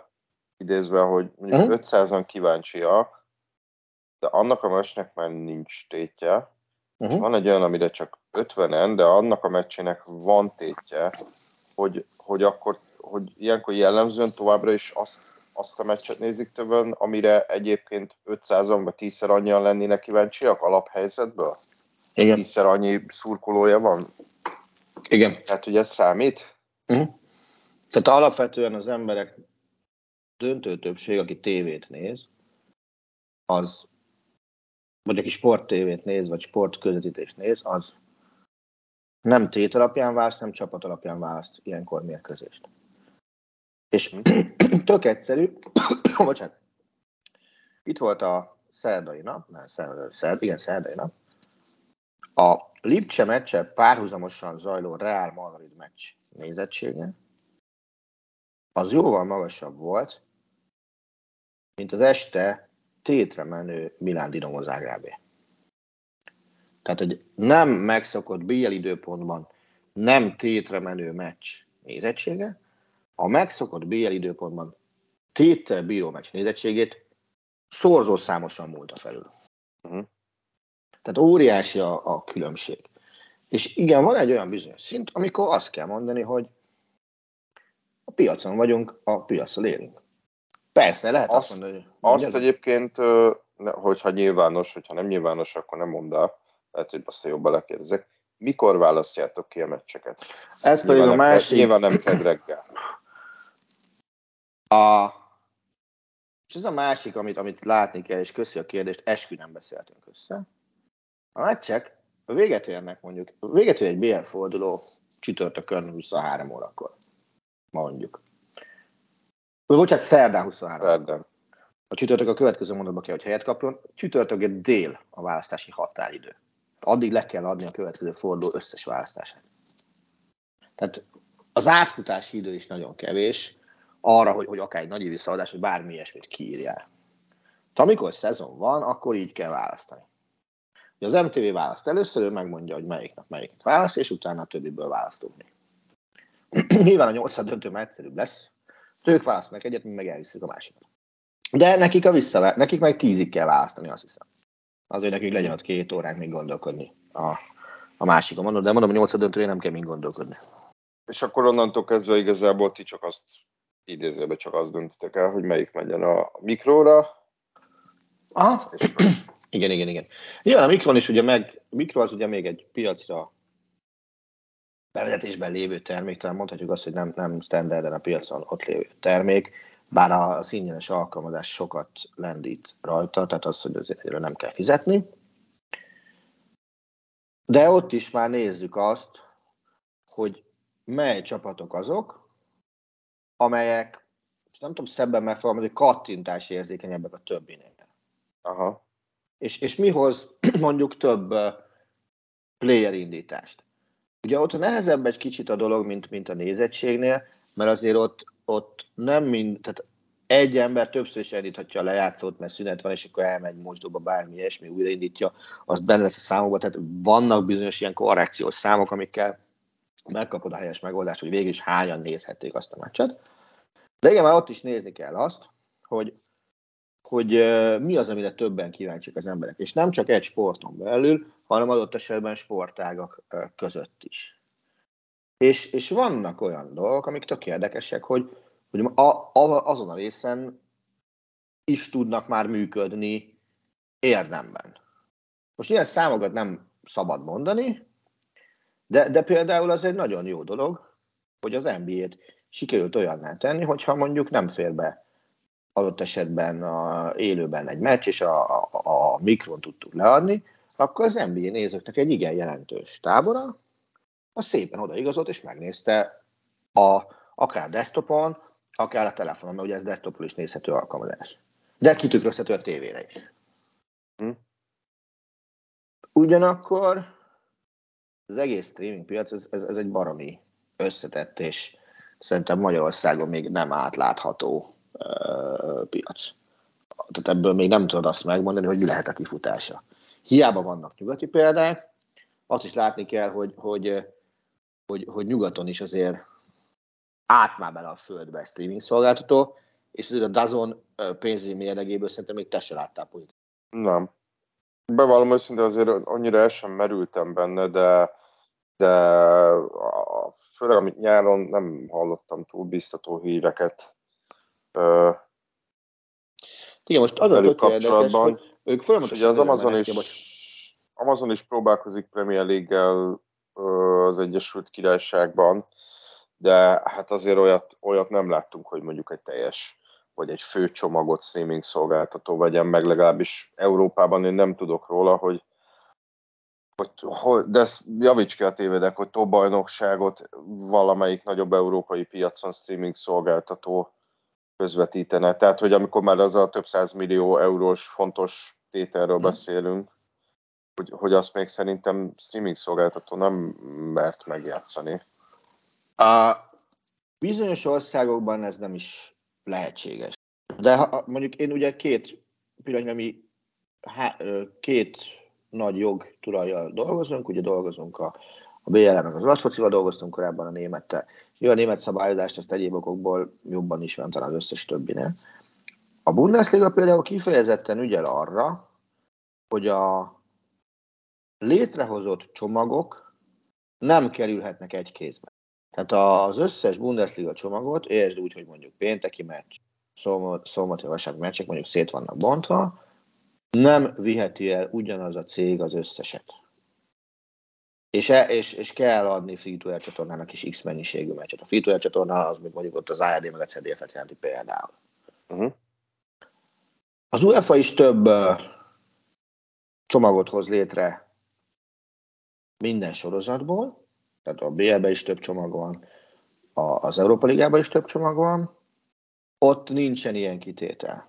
Speaker 1: idézve, hogy mondjuk uh-huh. 500-an kíváncsiak, de annak a meccsnek már nincs tétje. Uh-huh. Van egy olyan, amire csak 50-en, de annak a meccsének van tétje, hogy, hogy akkor hogy ilyenkor jellemzően továbbra is azt, azt a meccset nézik többen, amire egyébként 500-an vagy 10-szer annyian lennének kíváncsiak alaphelyzetből?
Speaker 2: Igen.
Speaker 1: 10-szer annyi szurkolója van?
Speaker 2: Igen.
Speaker 1: Tehát, hogy ez számít?
Speaker 2: Uh-huh. Tehát alapvetően az emberek döntő többség, aki tévét néz, az, vagy aki sporttévét néz, vagy sportközvetítést néz, az nem tét alapján választ, nem csapat alapján választ ilyenkor mérkőzést. És tök egyszerű, bocsánat, itt volt a szerdai nap, nem, szerd, szerd, igen, szerdai nap, a Lipcse meccse párhuzamosan zajló Real Madrid meccs nézettsége, az jóval magasabb volt, mint az este tétre menő Milán Dinamo Zágrábé. Tehát, hogy nem megszokott BL időpontban nem tétre menő meccs nézettsége, a megszokott BL időpontban téttel bíró meccs nézettségét szorzó számosan múlta felül. Uh-huh. Tehát óriási a, a különbség. És igen, van egy olyan bizonyos szint, amikor azt kell mondani, hogy a piacon vagyunk, a piacon élünk. Persze, lehet azt, azt mondani.
Speaker 1: Hogy azt egyébként, hogyha nyilvános, hogyha nem nyilvános, akkor nem mondd el. Lehet, hogy azt jobban lekérdezek. Mikor választjátok ki a meccseket?
Speaker 2: Ez pedig a másik.
Speaker 1: Nyilván nem ked reggel.
Speaker 2: A... És ez a másik, amit, amit látni kell, és köszi a kérdést, eskü nem beszéltünk össze. A meccsek véget érnek mondjuk, véget ér egy BL forduló csütörtökön 23 órakor, mondjuk. Bocsánat, szerdán 23.
Speaker 1: Szerdán.
Speaker 2: A csütörtök a következő mondatba kell, hogy helyet kapjon. Csütörtök dél a választási határidő. Addig le kell adni a következő forduló összes választását. Tehát az átfutási idő is nagyon kevés arra, hogy, hogy akár egy nagy visszaadás, vagy bármi ilyesmit kiírjál. Tehát amikor szezon van, akkor így kell választani. Az MTV választ először, ő megmondja, hogy melyik nap melyiket választ, és utána a többiből választunk mi. Nyilván a nyolcad döntő már egyszerűbb lesz, ők választanak egyet, mi meg elviszük a másikat. De nekik, a vissza, nekik meg tízig kell választani, azt hiszem. Azért nekik legyen ott két óránk még gondolkodni a, a másikon. Mondom, de mondom, a nyolcad döntőre nem kell még gondolkodni.
Speaker 1: És akkor onnantól kezdve igazából ti csak azt idézőben csak azt döntitek el, hogy melyik menjen a mikróra.
Speaker 2: Aha. És... igen, igen, igen. Igen, a mikron is ugye meg, mikro az ugye még egy piacra bevezetésben lévő termék, talán mondhatjuk azt, hogy nem, nem standarden a piacon ott lévő termék, bár a színgyenes alkalmazás sokat lendít rajta, tehát az, hogy azért nem kell fizetni. De ott is már nézzük azt, hogy mely csapatok azok, amelyek, most nem tudom szebben megfogalmazni, kattintás érzékenyebbek a többinél.
Speaker 1: Aha.
Speaker 2: És, és mi hoz mondjuk több player indítást? Ugye ott nehezebb egy kicsit a dolog, mint, mint a nézettségnél, mert azért ott, ott nem mind, tehát egy ember többször is elindíthatja a lejátszót, mert szünet van, és akkor elmegy mosdóba, bármi ilyesmi, újraindítja, az benne lesz a számokban, tehát vannak bizonyos ilyen korrekciós számok, amikkel megkapod a helyes megoldást, hogy végül is hányan nézhették azt a meccset. De igen, már ott is nézni kell azt, hogy, hogy mi az, amire többen kíváncsiak az emberek. És nem csak egy sporton belül, hanem adott esetben sportágak között is. És, és vannak olyan dolgok, amik tök érdekesek, hogy, hogy a, a, azon a részen is tudnak már működni érdemben. Most ilyen számokat nem szabad mondani, de, de például az egy nagyon jó dolog, hogy az NBA-t sikerült olyanná tenni, hogyha mondjuk nem fér be adott esetben a, élőben egy meccs, és a, a, a mikron tudtuk leadni, akkor az NBA nézőknek egy igen jelentős tábora, az szépen odaigazolt, és megnézte a, akár desktopon, akár a telefonon, mert ugye ez desktopon is nézhető alkalmazás. De kitükrözhető a tévére is. Hm? Ugyanakkor az egész streaming piac, ez, ez, ez egy baromi összetett, és szerintem Magyarországon még nem átlátható uh, piac. Tehát ebből még nem tudod azt megmondani, hogy mi lehet a kifutása. Hiába vannak nyugati példák, azt is látni kell, hogy, hogy, hogy, hogy nyugaton is azért átmár bele a földbe a streaming szolgáltató, és azért a Dazon pénzügyi mérlegéből szerintem még te se láttál pozitív.
Speaker 1: Nem. Bevallom őszintén azért annyira el sem merültem benne, de, de a, főleg amit nyáron nem hallottam túl biztató híreket. Uh,
Speaker 2: Igen, most az a tök érdekes, hogy ők folyamatosan...
Speaker 1: az Amazon is, Amazon is próbálkozik Premier League-gel az Egyesült Királyságban, de hát azért olyat, olyat nem láttunk, hogy mondjuk egy teljes vagy egy fő csomagot streaming szolgáltató vegyen meg, legalábbis Európában én nem tudok róla, hogy, hogy de ezt javíts ki a tévedek, hogy top bajnokságot valamelyik nagyobb európai piacon streaming szolgáltató közvetítene. Tehát, hogy amikor már az a több száz millió eurós fontos tételről hmm. beszélünk, hogy, hogy azt még szerintem streaming szolgáltató nem mert megjátszani.
Speaker 2: A bizonyos országokban ez nem is lehetséges. De ha, mondjuk én ugye két pillanatnyi, két nagy jog tulajjal dolgozunk, ugye dolgozunk a, a BLM meg az olasz focival dolgoztunk korábban a némettel. És a német szabályozást ezt egyéb okokból jobban ismerem talán az összes többinél. A Bundesliga például kifejezetten ügyel arra, hogy a létrehozott csomagok nem kerülhetnek egy kézbe. Tehát az összes Bundesliga csomagot, értsd úgy, hogy mondjuk pénteki meccs, szombat, vasárnap meccsek mondjuk szét vannak bontva, nem viheti el ugyanaz a cég az összeset. És, e, és, és kell adni free to csatornának is X mennyiségű meccset. A free to csatorna az még mondjuk ott az ARD meg a CDF-et jelenti például. Uh-huh. Az UEFA is több uh, csomagot hoz létre minden sorozatból, tehát a BL-ben is több csomag van, a, az Európa Ligában is több csomag van, ott nincsen ilyen kitétel.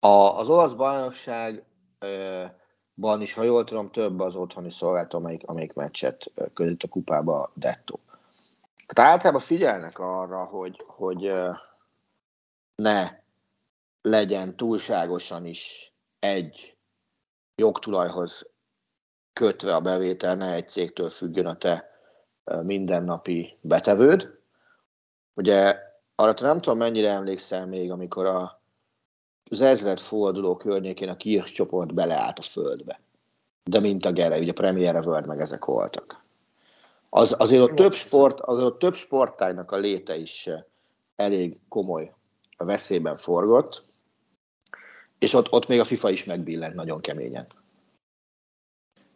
Speaker 2: A, az olasz bajnokságban is, ha jól tudom, több az otthoni szolgáltató, amelyik, amelyik meccset között a kupába dettó. Tehát általában figyelnek arra, hogy, hogy ne legyen túlságosan is egy jogtulajhoz kötve a bevétel, ne egy cégtől függjön a te mindennapi betevőd. Ugye arra nem tudom, mennyire emlékszel még, amikor a, az ezred forduló környékén a Kirch csoport beleállt a földbe. De mint a Gere, ugye Premiere World meg ezek voltak. Az, azért ott több, sport, azért ott több sportágnak a léte is elég komoly a veszélyben forgott, és ott, ott még a FIFA is megbillent nagyon keményen.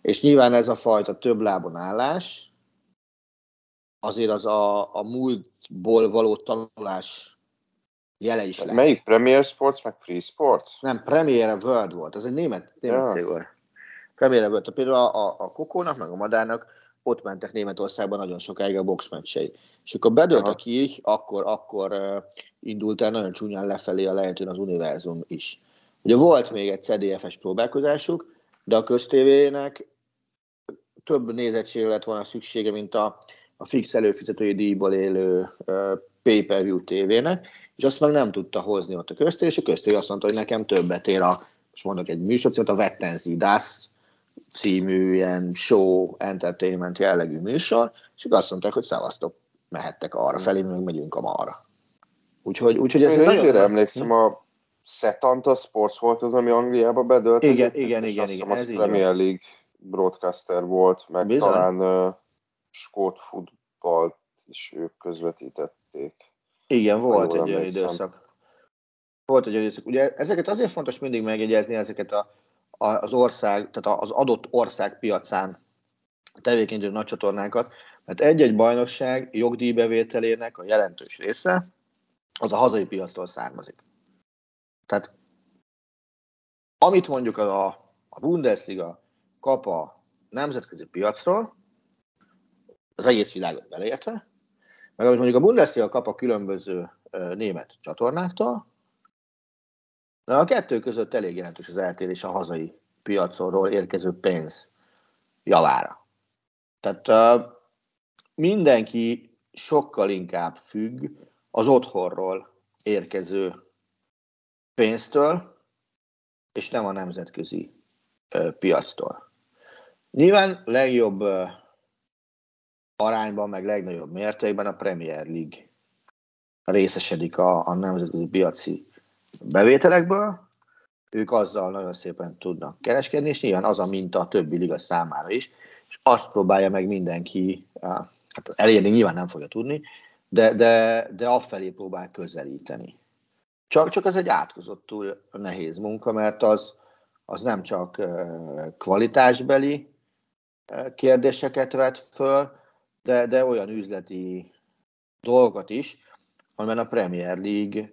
Speaker 2: És nyilván ez a fajta több lábon állás, azért az a, a múltból való tanulás jele is lehet.
Speaker 1: Melyik Premier Sports, meg Free Sports?
Speaker 2: Nem, Premier World volt, ez egy német, német
Speaker 1: Ja.
Speaker 2: cég volt. Premier World, például a, a, a Kokónak, meg a Madárnak ott mentek Németországban nagyon sokáig a boxmeccsei. És akkor bedőlt
Speaker 1: Aha.
Speaker 2: a Kiel, akkor, akkor uh, indult el nagyon csúnyán lefelé a lehetőn az univerzum is. Ugye volt még egy CDF-es próbálkozásuk, de a köztévének több nézettségre lett volna szüksége, mint a, a fix előfizetői díjból élő uh, pay-per-view tévének, és azt meg nem tudta hozni ott a köztévé, és a köztévé azt mondta, hogy nekem többet ér a, most mondok egy műsorcímet, a Vettenzi Das című ilyen show, entertainment jellegű műsor, és ők azt mondták, hogy szavaztok, mehettek arra felé, mi meg megyünk a marra. Úgyhogy, úgyhogy ez
Speaker 1: Én nagyon
Speaker 2: nagyon...
Speaker 1: emlékszem, a Setanta Sports volt az, ami Angliába bedőlt.
Speaker 2: Igen, igen, igen, igen,
Speaker 1: hiszem,
Speaker 2: ez
Speaker 1: Premier League broadcaster volt, meg
Speaker 2: Bizony.
Speaker 1: talán uh, skót futballt is ők közvetítették.
Speaker 2: Igen, volt egy olyan időszak. Volt egy olyan időszak. Ugye ezeket azért fontos mindig megjegyezni, ezeket a, a, az ország, tehát az adott ország piacán tevékenykedő nagy csatornákat, mert egy-egy bajnokság jogdíjbevételének a jelentős része az a hazai piactól származik. Tehát amit mondjuk a, a Bundesliga kap a nemzetközi piacról, az egész világot beleértve, meg amit mondjuk a Bundesliga kap a különböző német csatornáktól, de a kettő között elég jelentős az eltérés a hazai piacról érkező pénz javára. Tehát uh, mindenki sokkal inkább függ az otthonról érkező pénztől, és nem a nemzetközi uh, piactól. Nyilván legjobb arányban, meg legnagyobb mértékben a Premier League részesedik a, a nemzetközi piaci bevételekből, ők azzal nagyon szépen tudnak kereskedni, és nyilván az a minta a többi liga számára is, és azt próbálja meg mindenki, hát elérni nyilván nem fogja tudni, de, de, de afelé próbál közelíteni. Csak, csak ez egy átkozottul nehéz munka, mert az, az nem csak kvalitásbeli kérdéseket vet föl, de, de olyan üzleti dolgot is, amiben a Premier League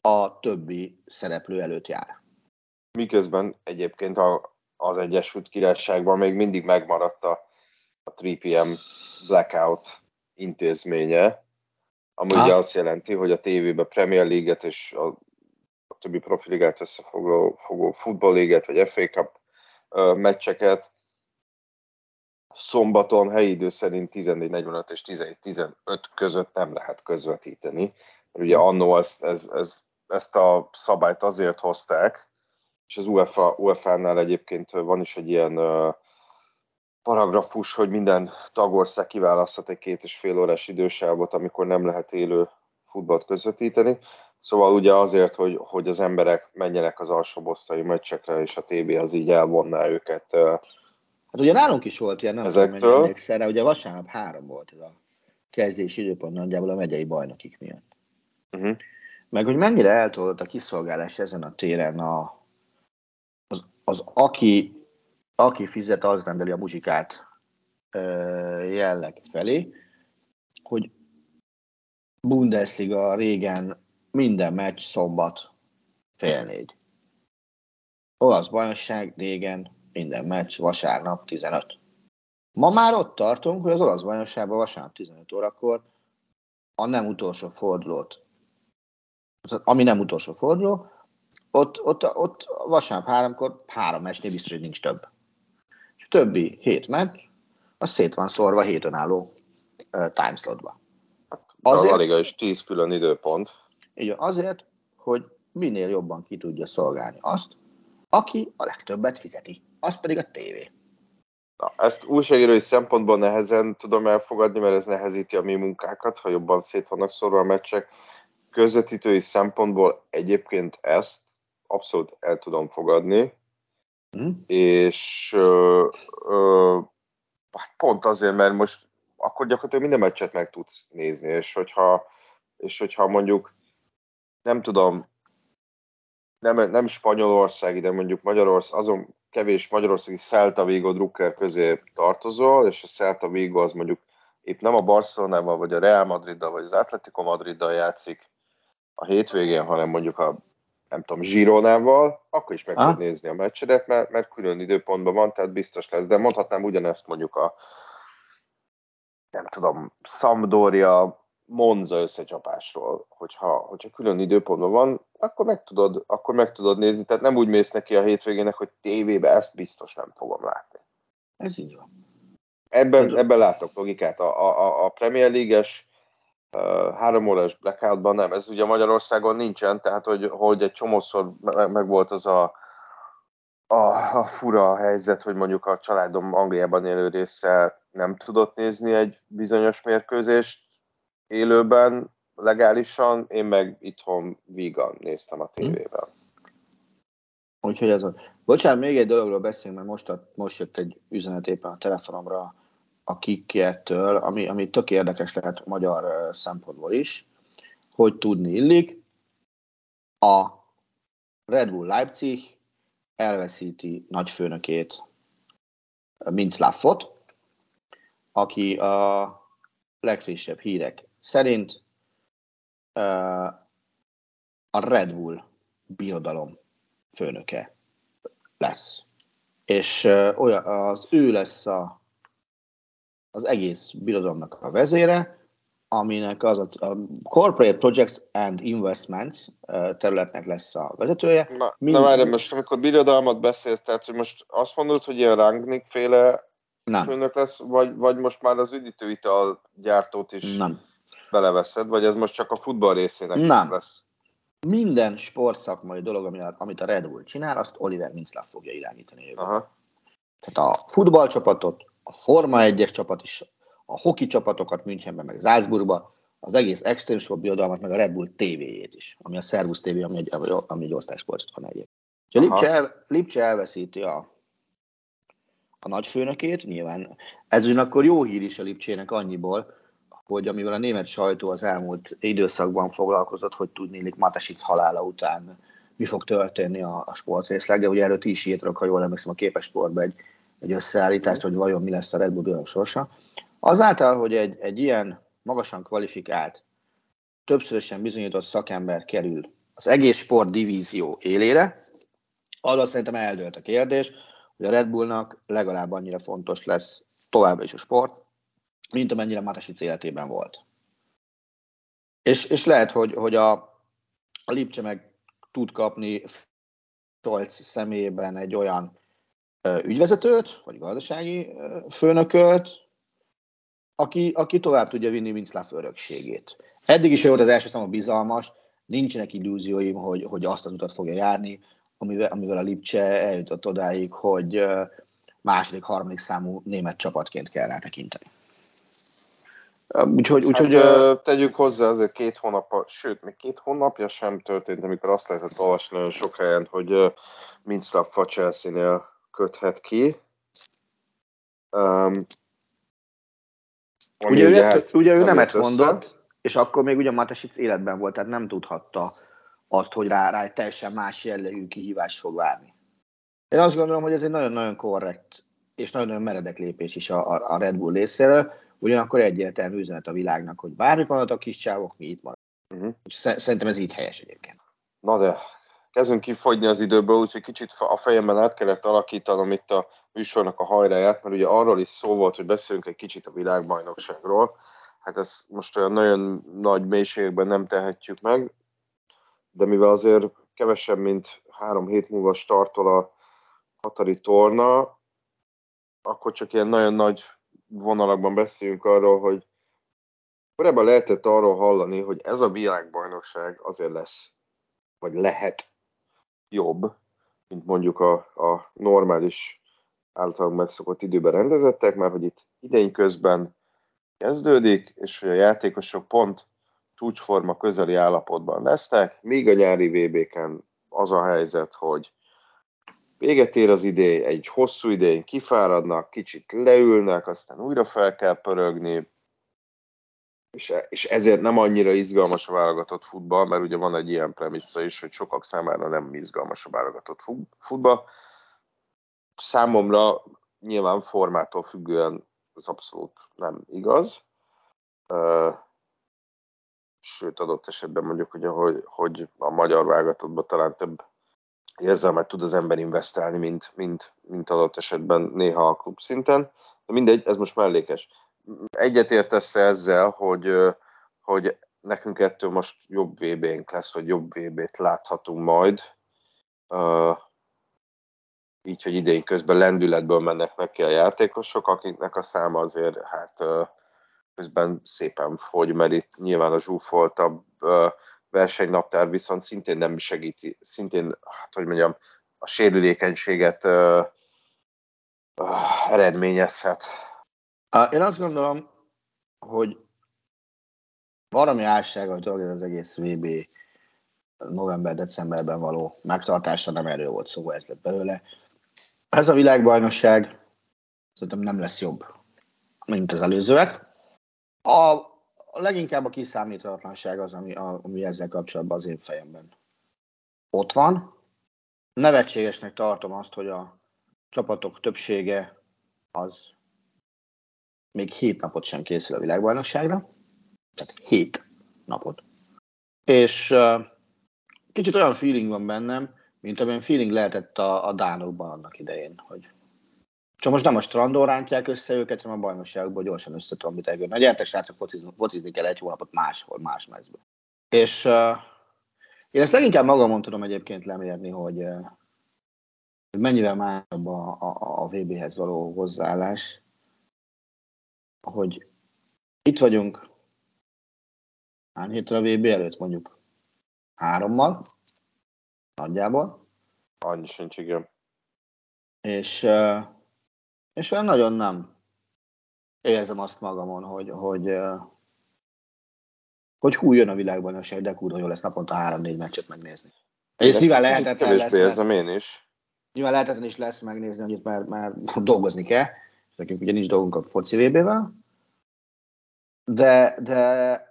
Speaker 2: a többi szereplő előtt jár.
Speaker 1: Miközben egyébként a, az Egyesült Királyságban még mindig megmaradt a, a 3PM blackout intézménye, ami
Speaker 2: Ah.
Speaker 1: ugye azt jelenti, hogy a tévében Premier League-et és a, a többi profiligát összefoglaló fogó Football League-et vagy FA Cup ö, meccseket szombaton helyi idő szerint 14.45 és 17.15 között nem lehet közvetíteni. Ugye annó ezt, ez, ez, ezt a szabályt azért hozták, és az UEFA, UEFA-nál egyébként van is egy ilyen paragrafus, hogy minden tagország kiválaszthat egy két és fél órás idősávot, amikor nem lehet élő futballt közvetíteni. Szóval ugye azért, hogy, hogy az emberek menjenek az alsóbosszai meccsekre, és a TB az így elvonná őket
Speaker 2: Hát ugye nálunk is volt ilyen, nem tudom,
Speaker 1: Ezektől?
Speaker 2: mennyi emlékszel ugye vasárnap három volt ez a kezdési időpont nagyjából a megyei bajnokik miatt.
Speaker 1: uh-huh.
Speaker 2: Meg hogy mennyire eltolott a kiszolgálás ezen a téren a, az, az aki, aki fizet, az rendeli a muzsikát ö, jelleg felé, hogy Bundesliga régen minden meccs szombat fél négy. Olasz bajnokság régen minden meccs vasárnap 15. Ma már ott tartunk, hogy az olasz bajnokságban vasárnap 15 órakor a nem utolsó fordulót, ami nem utolsó forduló, ott, ott, ott vasárnap háromkor három meccsnél biztos, hogy nincs több. És a többi hét meccs, az szét van szórva hét önálló uh, timeslotba.
Speaker 1: Azért... A Liga is 10 külön időpont.
Speaker 2: Így azért, hogy minél jobban ki tudja szolgálni azt, aki a legtöbbet fizeti. Az pedig a tévé.
Speaker 1: Na, ezt újságírói szempontból nehezen tudom elfogadni, mert ez nehezíti a mi munkákat, ha jobban szét vannak szorva a meccsek. Közvetítői szempontból egyébként ezt abszolút el tudom fogadni,
Speaker 2: Hm?
Speaker 1: és ö, ö, hát pont azért, mert most akkor gyakorlatilag minden meccset meg tudsz nézni, és hogyha, és hogyha mondjuk nem tudom, nem, nem Spanyolországi, de mondjuk Magyarország, azon kevés magyarországi Celta Vigo Drucker közé tartozol, és a Celta Vigo az mondjuk épp nem a Barcelonával, vagy a Real Madriddal, vagy az Atletico Madriddal játszik a hétvégén, hanem mondjuk a nem tudom, Zsironával, akkor is meg ah. tudod nézni a meccsedet, mert, mert külön időpontban van, tehát biztos lesz. De mondhatnám ugyanezt mondjuk a nem tudom, Sampdoria, Monza összecsapásról, hogyha, hogyha külön időpontban van, akkor meg, tudod, akkor meg tudod nézni, tehát nem úgy mész neki a hétvégének, hogy tévébe ezt biztos nem fogom látni.
Speaker 2: Ez így van.
Speaker 1: Ebben, ebben látok logikát. A, a, a Premier League-es uh, három órás blackoutban nem. Ez ugye Magyarországon nincsen, tehát hogy, hogy egy csomószor meg, meg volt az a, a, a fura helyzet, hogy mondjuk a családom Angliában élő része nem tudott nézni egy bizonyos mérkőzést élőben, legálisan, én meg itthon vígan néztem a tévében.
Speaker 2: Úgyhogy ez a... Bocsánat, még egy dologról beszélünk, mert most, a, most jött egy üzenet éppen a telefonomra a Kikkertől, ami, ami tök érdekes lehet magyar szempontból is, hogy tudni illik. A Red Bull Leipzig elveszíti nagyfőnökét, Minclaffot, aki a legfrissebb hírek szerint a Red Bull birodalom főnöke lesz. És olyan, az ő lesz a, az egész birodalomnak a vezére, aminek az a, a Corporate Project and Investments területnek lesz a vezetője.
Speaker 1: Na, Mind... na várj, most amikor birodalmat beszélsz, tehát hogy most azt mondod, hogy ilyen Rangnick féle nem. főnök lesz, vagy, vagy most már az üdítőital gyártót is
Speaker 2: nem.
Speaker 1: Beleveszed, vagy ez most csak a futball részének
Speaker 2: nem.
Speaker 1: lesz?
Speaker 2: Minden sportszakmai dolog, amit a Red Bull csinál, azt Oliver Minzlaff fogja irányítani. Aha. Tehát a futballcsapatot, a Forma 1-es csapat is, a hoki csapatokat Münchenben, meg Salzburgba, az egész Extreme Sport birodalmat, meg a Red Bull TV-jét is, ami a Servus TV, ami egy, ami egy osztálysportot van egyébként. Lipcse, el, Lipcse elveszíti a a nagyfőnökét, nyilván ez ugyanakkor jó hír is a Lipcsének annyiból, hogy amivel a német sajtó az elmúlt időszakban foglalkozott, hogy tudnélik Matasic halála után mi fog történni a, a sportrészleg, de ugye erről ti is írtok, ha jól emlékszem, a képes sportban egy, egy összeállítást, hogy vajon mi lesz a Red Bull sorsa. Azáltal, hogy egy, egy ilyen magasan kvalifikált, többszörösen bizonyított szakember kerül az egész sport divízió élére, az szerintem eldőlt a kérdés, hogy a Red Bullnak legalább annyira fontos lesz továbbra is a sport, mint amennyire Matasic életében volt. És, és lehet, hogy, hogy a, a Lipcse meg tud kapni Scholz személyében egy olyan ö, ügyvezetőt, vagy gazdasági ö, főnököt, aki, aki tovább tudja vinni Winslow örökségét. Eddig is volt az első számú bizalmas, nincsenek illúzióim, hogy, hogy azt az utat fogja járni, amivel, amivel a Lipcse eljutott odáig, hogy második, harmadik számú német csapatként kell rá tekinteni.
Speaker 1: Úgyhogy, úgyhogy hát, tegyük hozzá, azért két hónap, sőt, még két hónapja sem történt, amikor azt lehetett olvasni nagyon sok helyen, hogy Minszlav a Chelsea-nél köthet ki. Um,
Speaker 2: ugye, ugye, hát, ugye ő nemet mondott, és akkor még ugye Matesic életben volt, tehát nem tudhatta azt, hogy rá, rá egy teljesen más jellegű kihívás fog várni. Én azt gondolom, hogy ez egy nagyon-nagyon korrekt és nagyon-nagyon meredek lépés is a, a Red Bull részéről, ugyanakkor egyértelmű üzenet a világnak, hogy bármi van a kis csávok, mi itt maradunk. Uh-huh. Szerintem ez így helyes egyébként.
Speaker 1: Na de, kezdünk kifogyni az időből, úgyhogy kicsit a fejemben át kellett alakítanom itt a műsornak a hajráját, mert ugye arról is szó volt, hogy beszélünk egy kicsit a világbajnokságról. Hát ezt most olyan nagyon nagy mélységekben nem tehetjük meg, de mivel azért kevesebb, mint három hét múlva startol a Hatari torna, akkor csak ilyen nagyon nagy vonalakban beszéljünk arról, hogy korábban lehetett arról hallani, hogy ez a világbajnokság azért lesz, vagy lehet jobb, mint mondjuk a, a normális általában megszokott időben rendezettek, mert hogy itt idény közben kezdődik, és hogy a játékosok pont csúcsforma közeli állapotban lesznek, míg a nyári VB-ken az a helyzet, hogy véget ér az idény, egy hosszú idény kifáradnak, kicsit leülnek, aztán újra fel kell pörögni, és, és ezért nem annyira izgalmas a válogatott futball, mert ugye van egy ilyen premissza is, hogy sokak számára nem izgalmas a válogatott futball. Számomra nyilván formától függően az abszolút nem igaz, sőt adott esetben mondjuk, hogy, hogy a magyar válogatottban talán több érzelmet tud az ember investálni, mint, mint, mint adott esetben néha a klub szinten. De mindegy, ez most mellékes. Egyetértesz ezzel, hogy, hogy nekünk ettől most jobb VB-nk lesz, vagy jobb VB-t láthatunk majd. így, hogy idén közben lendületből mennek neki a játékosok, akiknek a száma azért hát közben szépen fogy, mert itt nyilván a zsúfoltabb versenynaptár viszont szintén nem segíti, szintén, hát hogy mondjam, a sérülékenységet uh, uh, eredményezhet.
Speaker 2: Én azt gondolom, hogy valami álsága, hogy dolog az egész VB november-decemberben való megtartása, nem erről volt szó, ez lett belőle. Ez a világbajnokság szerintem nem lesz jobb, mint az előzőek. A leginkább a kiszámíthatatlanság az, ami, a, ami ezzel kapcsolatban az én fejemben ott van. Nevetségesnek tartom azt, hogy a csapatok többsége az még hét napot sem készül a világbajnokságra. Tehát hét napot. És uh, kicsit olyan feeling van bennem, mint amilyen feeling lehetett a, a Dánokban annak idején, hogy csak most nem a strandon rántják össze őket, hanem a bajnokságokból gyorsan össze tudom mit elgőni. Na gyertek srácok, focizni, focizni kell egy hónapot máshol, más mezben. És uh, én ezt leginkább magamon tudom egyébként lemérni, hogy, uh, mennyivel másabb a, a, a VB-hez való hozzáállás, hogy itt vagyunk hány hétre a VB előtt mondjuk hárommal, nagyjából.
Speaker 1: Annyi sincs, igen.
Speaker 2: És uh, és olyan nagyon nem érzem azt magamon, hogy, hogy, hogy hú, jön a világbajnokság, de kurva jó lesz naponta három-négy meccset megnézni. És nyilván lehetetlen lesz.
Speaker 1: Érzem én is.
Speaker 2: Nyilván lehetetlen is lesz megnézni, hogy itt már, már dolgozni kell, és nekünk ugye nincs dolgunk a foci VB-vel, de, de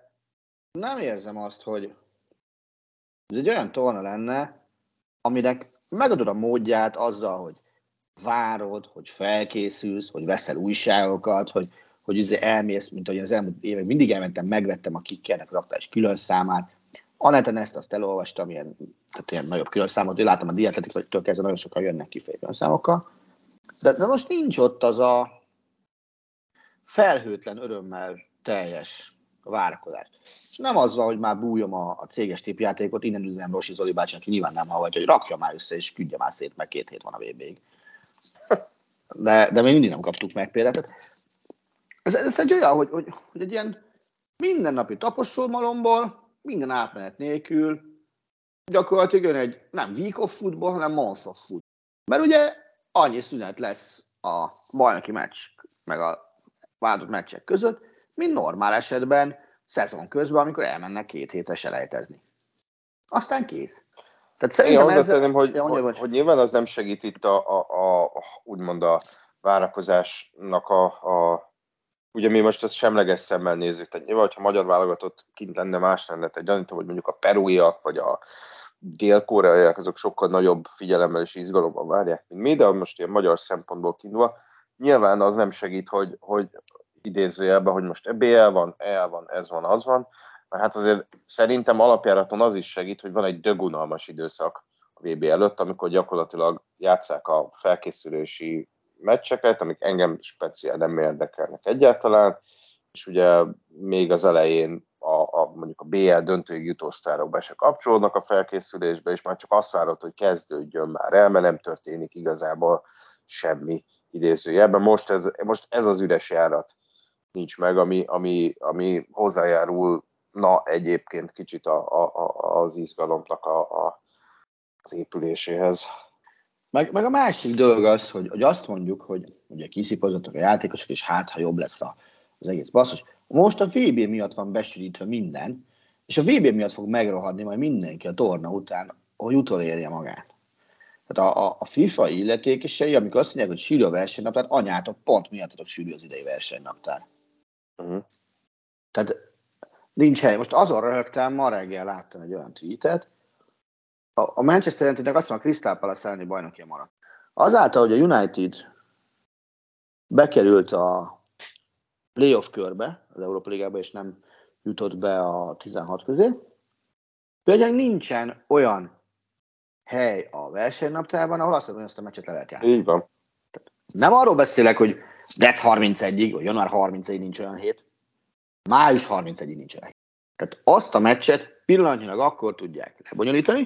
Speaker 2: nem érzem azt, hogy ez egy olyan torna lenne, aminek megadod a módját azzal, hogy várod, hogy felkészülsz, hogy veszel újságokat, hogy, hogy izé elmész, mint ahogy az elmúlt évek mindig elmentem, megvettem a kikkernek az aktuális külön számát. A neten ezt azt elolvastam, ilyen, tehát ilyen nagyobb külön számot, látom a tök kezdve nagyon sokan jönnek ki külön számokkal. De, de most nincs ott az a felhőtlen örömmel teljes várakozás. És nem az van, hogy már bújom a, a céges tipjátékot, innen üzem Rosi Zoli bácsi, aki nyilván nem hallgatja, hogy rakja már össze, és küldje már szét, meg két hét van a VB-ig de, de még mindig nem kaptuk meg például. Ez, ez egy olyan, hogy, hogy, hogy egy ilyen mindennapi taposómalomból, minden átmenet nélkül, gyakorlatilag jön egy nem week of football, hanem month of football. Mert ugye annyi szünet lesz a bajnoki meccs, meg a vállalt meccsek között, mint normál esetben szezon közben, amikor elmennek két hétre selejtezni. Aztán kész.
Speaker 1: Tehát szerintem Én ezzel... hogy, ja, hogy, hogy, nyilván az nem segít itt a, a, a, úgymond a várakozásnak a, a ugye mi most ezt semleges szemmel nézzük, tehát nyilván, hogyha magyar válogatott kint lenne, más lenne, tehát gyanítom, hogy mondjuk a perúiak, vagy a dél-koreaiak, azok sokkal nagyobb figyelemmel és izgalommal várják, mint mi, de most ilyen magyar szempontból kiindulva, nyilván az nem segít, hogy, hogy idézőjelben, hogy most EBL van, EL van, ez van, az van, mert hát azért szerintem alapjáraton az is segít, hogy van egy dögunalmas időszak a VB előtt, amikor gyakorlatilag játszák a felkészülési meccseket, amik engem speciál nem érdekelnek egyáltalán, és ugye még az elején a, a mondjuk a BL döntőig jutó sztárok be se kapcsolódnak a felkészülésbe, és már csak azt várod, hogy kezdődjön már el, mert nem történik igazából semmi idézőjelben. Most ez, most ez az üres járat nincs meg, ami, ami, ami hozzájárul na egyébként kicsit a, a, a, az izgalomnak a, a, az épüléséhez.
Speaker 2: Meg, meg a másik dolog az, hogy, hogy azt mondjuk, hogy ugye kiszipozottak a játékosok, és hát, ha jobb lesz a, az egész basszus. Most a VB miatt van besűrítve minden, és a VB miatt fog megrohadni majd mindenki a torna után, hogy utolérje magát. Tehát a, a, a FIFA illetékesei, amikor azt mondják, hogy sűrű a versenynaptár, anyátok pont miattatok sűrű az idei versenynaptár. Uh-huh. Tehát nincs hely. Most azon röhögtem, ma reggel láttam egy olyan tweetet, a, Manchester United-nek azt mondja, a Crystal Palace elleni bajnokja maradt. Azáltal, hogy a United bekerült a playoff körbe, az Európa Ligába, és nem jutott be a 16 közé. Például nincsen olyan hely a versenynaptárban, ahol azt mondom, hogy azt a meccset le lehet játszani.
Speaker 1: Így van.
Speaker 2: Nem arról beszélek, hogy dec 31-ig, vagy január 31-ig nincs olyan hét, május 31-ig nincs olyan hét. Tehát azt a meccset pillanatnyilag akkor tudják lebonyolítani,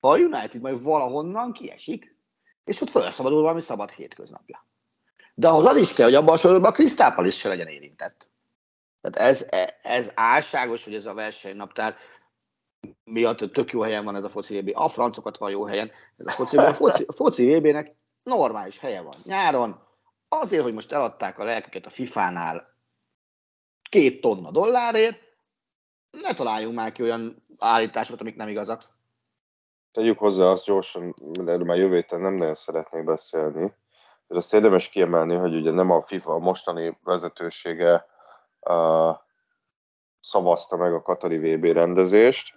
Speaker 2: ha a United majd valahonnan kiesik, és ott felszabadul valami szabad hétköznapja. De ahhoz az is kell, hogy abban a sorban a Krisztápal is se legyen érintett. Tehát ez, ez álságos, hogy ez a versenynaptár miatt tök jó helyen van ez a foci VB. A francokat van jó helyen. Ez a foci, a foci, foci normális helye van. Nyáron azért, hogy most eladták a lelküket a FIFA-nál két tonna dollárért, ne találjunk már ki olyan állításokat, amik nem igazak.
Speaker 1: Tegyük hozzá azt gyorsan, mert már jövő héten nem nagyon szeretnék beszélni. Ez azt érdemes kiemelni, hogy ugye nem a FIFA a mostani vezetősége uh, szavazta meg a Katari VB rendezést,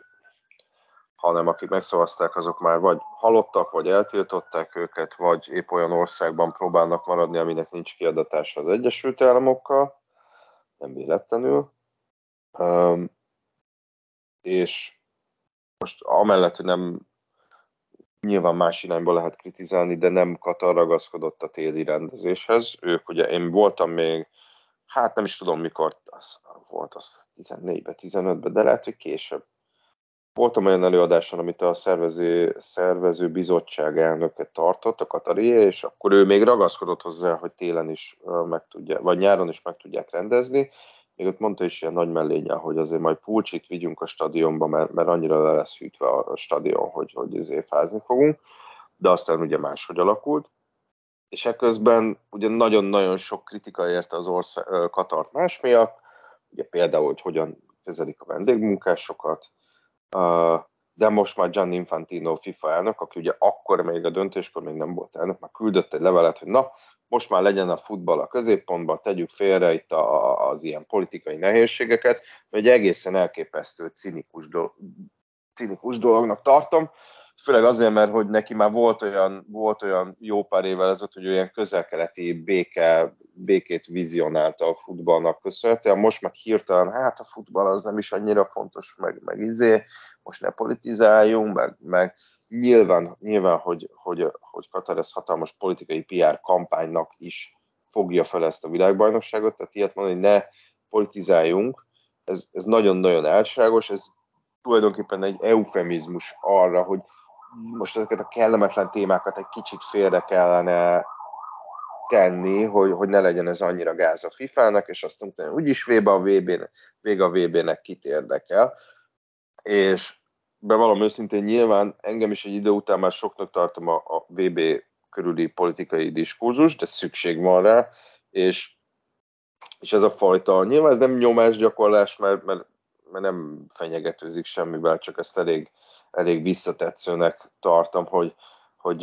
Speaker 1: hanem akik megszavazták, azok már vagy halottak, vagy eltiltották őket, vagy épp olyan országban próbálnak maradni, aminek nincs kiadatása az Egyesült Államokkal, nem véletlenül. Um, és most amellett, hogy nem nyilván más irányba lehet kritizálni, de nem Katar ragaszkodott a téli rendezéshez. Ők ugye, én voltam még, hát nem is tudom mikor az volt, az 14-ben, 15-ben, de lehet, hogy később. Voltam olyan előadáson, amit a szervező, szervező bizottság elnöke tartott, a Katari, és akkor ő még ragaszkodott hozzá, hogy télen is meg tudja, vagy nyáron is meg tudják rendezni, még ott mondta is ilyen nagy mellénye, hogy azért majd pulcsit vigyünk a stadionba, mert, mert annyira le lesz hűtve a stadion, hogy, hogy ezért fázni fogunk, de aztán ugye máshogy alakult. És ekközben ugye nagyon-nagyon sok kritika érte az ország, Katart más miatt, ugye például, hogy hogyan kezelik a vendégmunkásokat, de most már Gian Infantino FIFA elnök, aki ugye akkor még a döntéskor még nem volt elnök, már küldött egy levelet, hogy na, most már legyen a futball a középpontban, tegyük félre itt a, az ilyen politikai nehézségeket, mert egy egészen elképesztő cinikus, do, cinikus dolognak tartom, főleg azért, mert hogy neki már volt olyan, volt olyan jó pár évvel ezelőtt, hogy olyan közelkeleti béke, békét vizionálta a futballnak köszönhetően, most meg hirtelen, hát a futball az nem is annyira fontos, meg, meg izé, most ne politizáljunk, meg, meg nyilván, nyilván hogy, hogy, hogy Katar ez hatalmas politikai PR kampánynak is fogja fel ezt a világbajnokságot, tehát ilyet mondani, hogy ne politizáljunk, ez, ez nagyon-nagyon elságos, ez tulajdonképpen egy eufemizmus arra, hogy most ezeket a kellemetlen témákat egy kicsit félre kellene tenni, hogy, hogy ne legyen ez annyira gáz a FIFA-nak, és azt mondtam, hogy úgyis vége a VB-nek, vége a VB-nek kit érdekel. És bevallom őszintén, nyilván engem is egy idő után már soknak tartom a, a VB körüli politikai diskurzus, de szükség van rá, és, és ez a fajta, nyilván ez nem nyomásgyakorlás, mert, mert, mert nem fenyegetőzik semmivel, csak ezt elég, elég visszatetszőnek tartom, hogy, hogy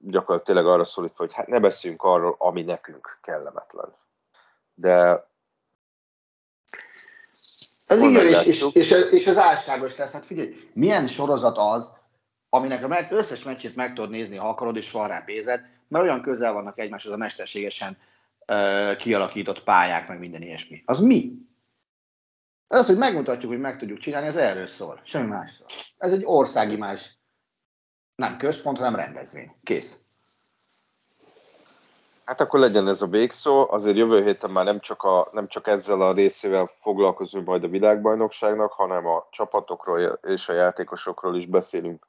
Speaker 1: gyakorlatilag tényleg arra szólítva, hogy hát ne beszéljünk arról, ami nekünk kellemetlen. De
Speaker 2: ez igen, és, és, és, és az álságos lesz. Hát figyelj, milyen sorozat az, aminek a összes meccsét meg tudod nézni, ha akarod, és van rá pénzed, mert olyan közel vannak egymáshoz a mesterségesen uh, kialakított pályák, meg minden ilyesmi. Az mi? Ez az, hogy megmutatjuk, hogy meg tudjuk csinálni, ez erről szól, semmi másról. Ez egy országi más, nem központ, hanem rendezvény. Kész.
Speaker 1: Hát akkor legyen ez a végszó, azért jövő héten már nem csak, a, nem csak ezzel a részével foglalkozunk majd a világbajnokságnak, hanem a csapatokról és a játékosokról is beszélünk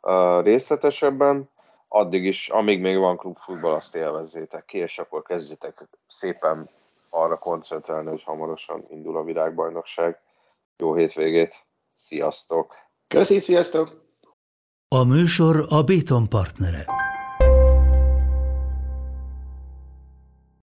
Speaker 1: uh, részletesebben. Addig is, amíg még van klubfutball, azt élvezzétek ki, és akkor kezdjétek szépen arra koncentrálni, hogy hamarosan indul a világbajnokság. Jó hétvégét, sziasztok!
Speaker 2: Köszi, sziasztok!
Speaker 3: A műsor a Béton partnere.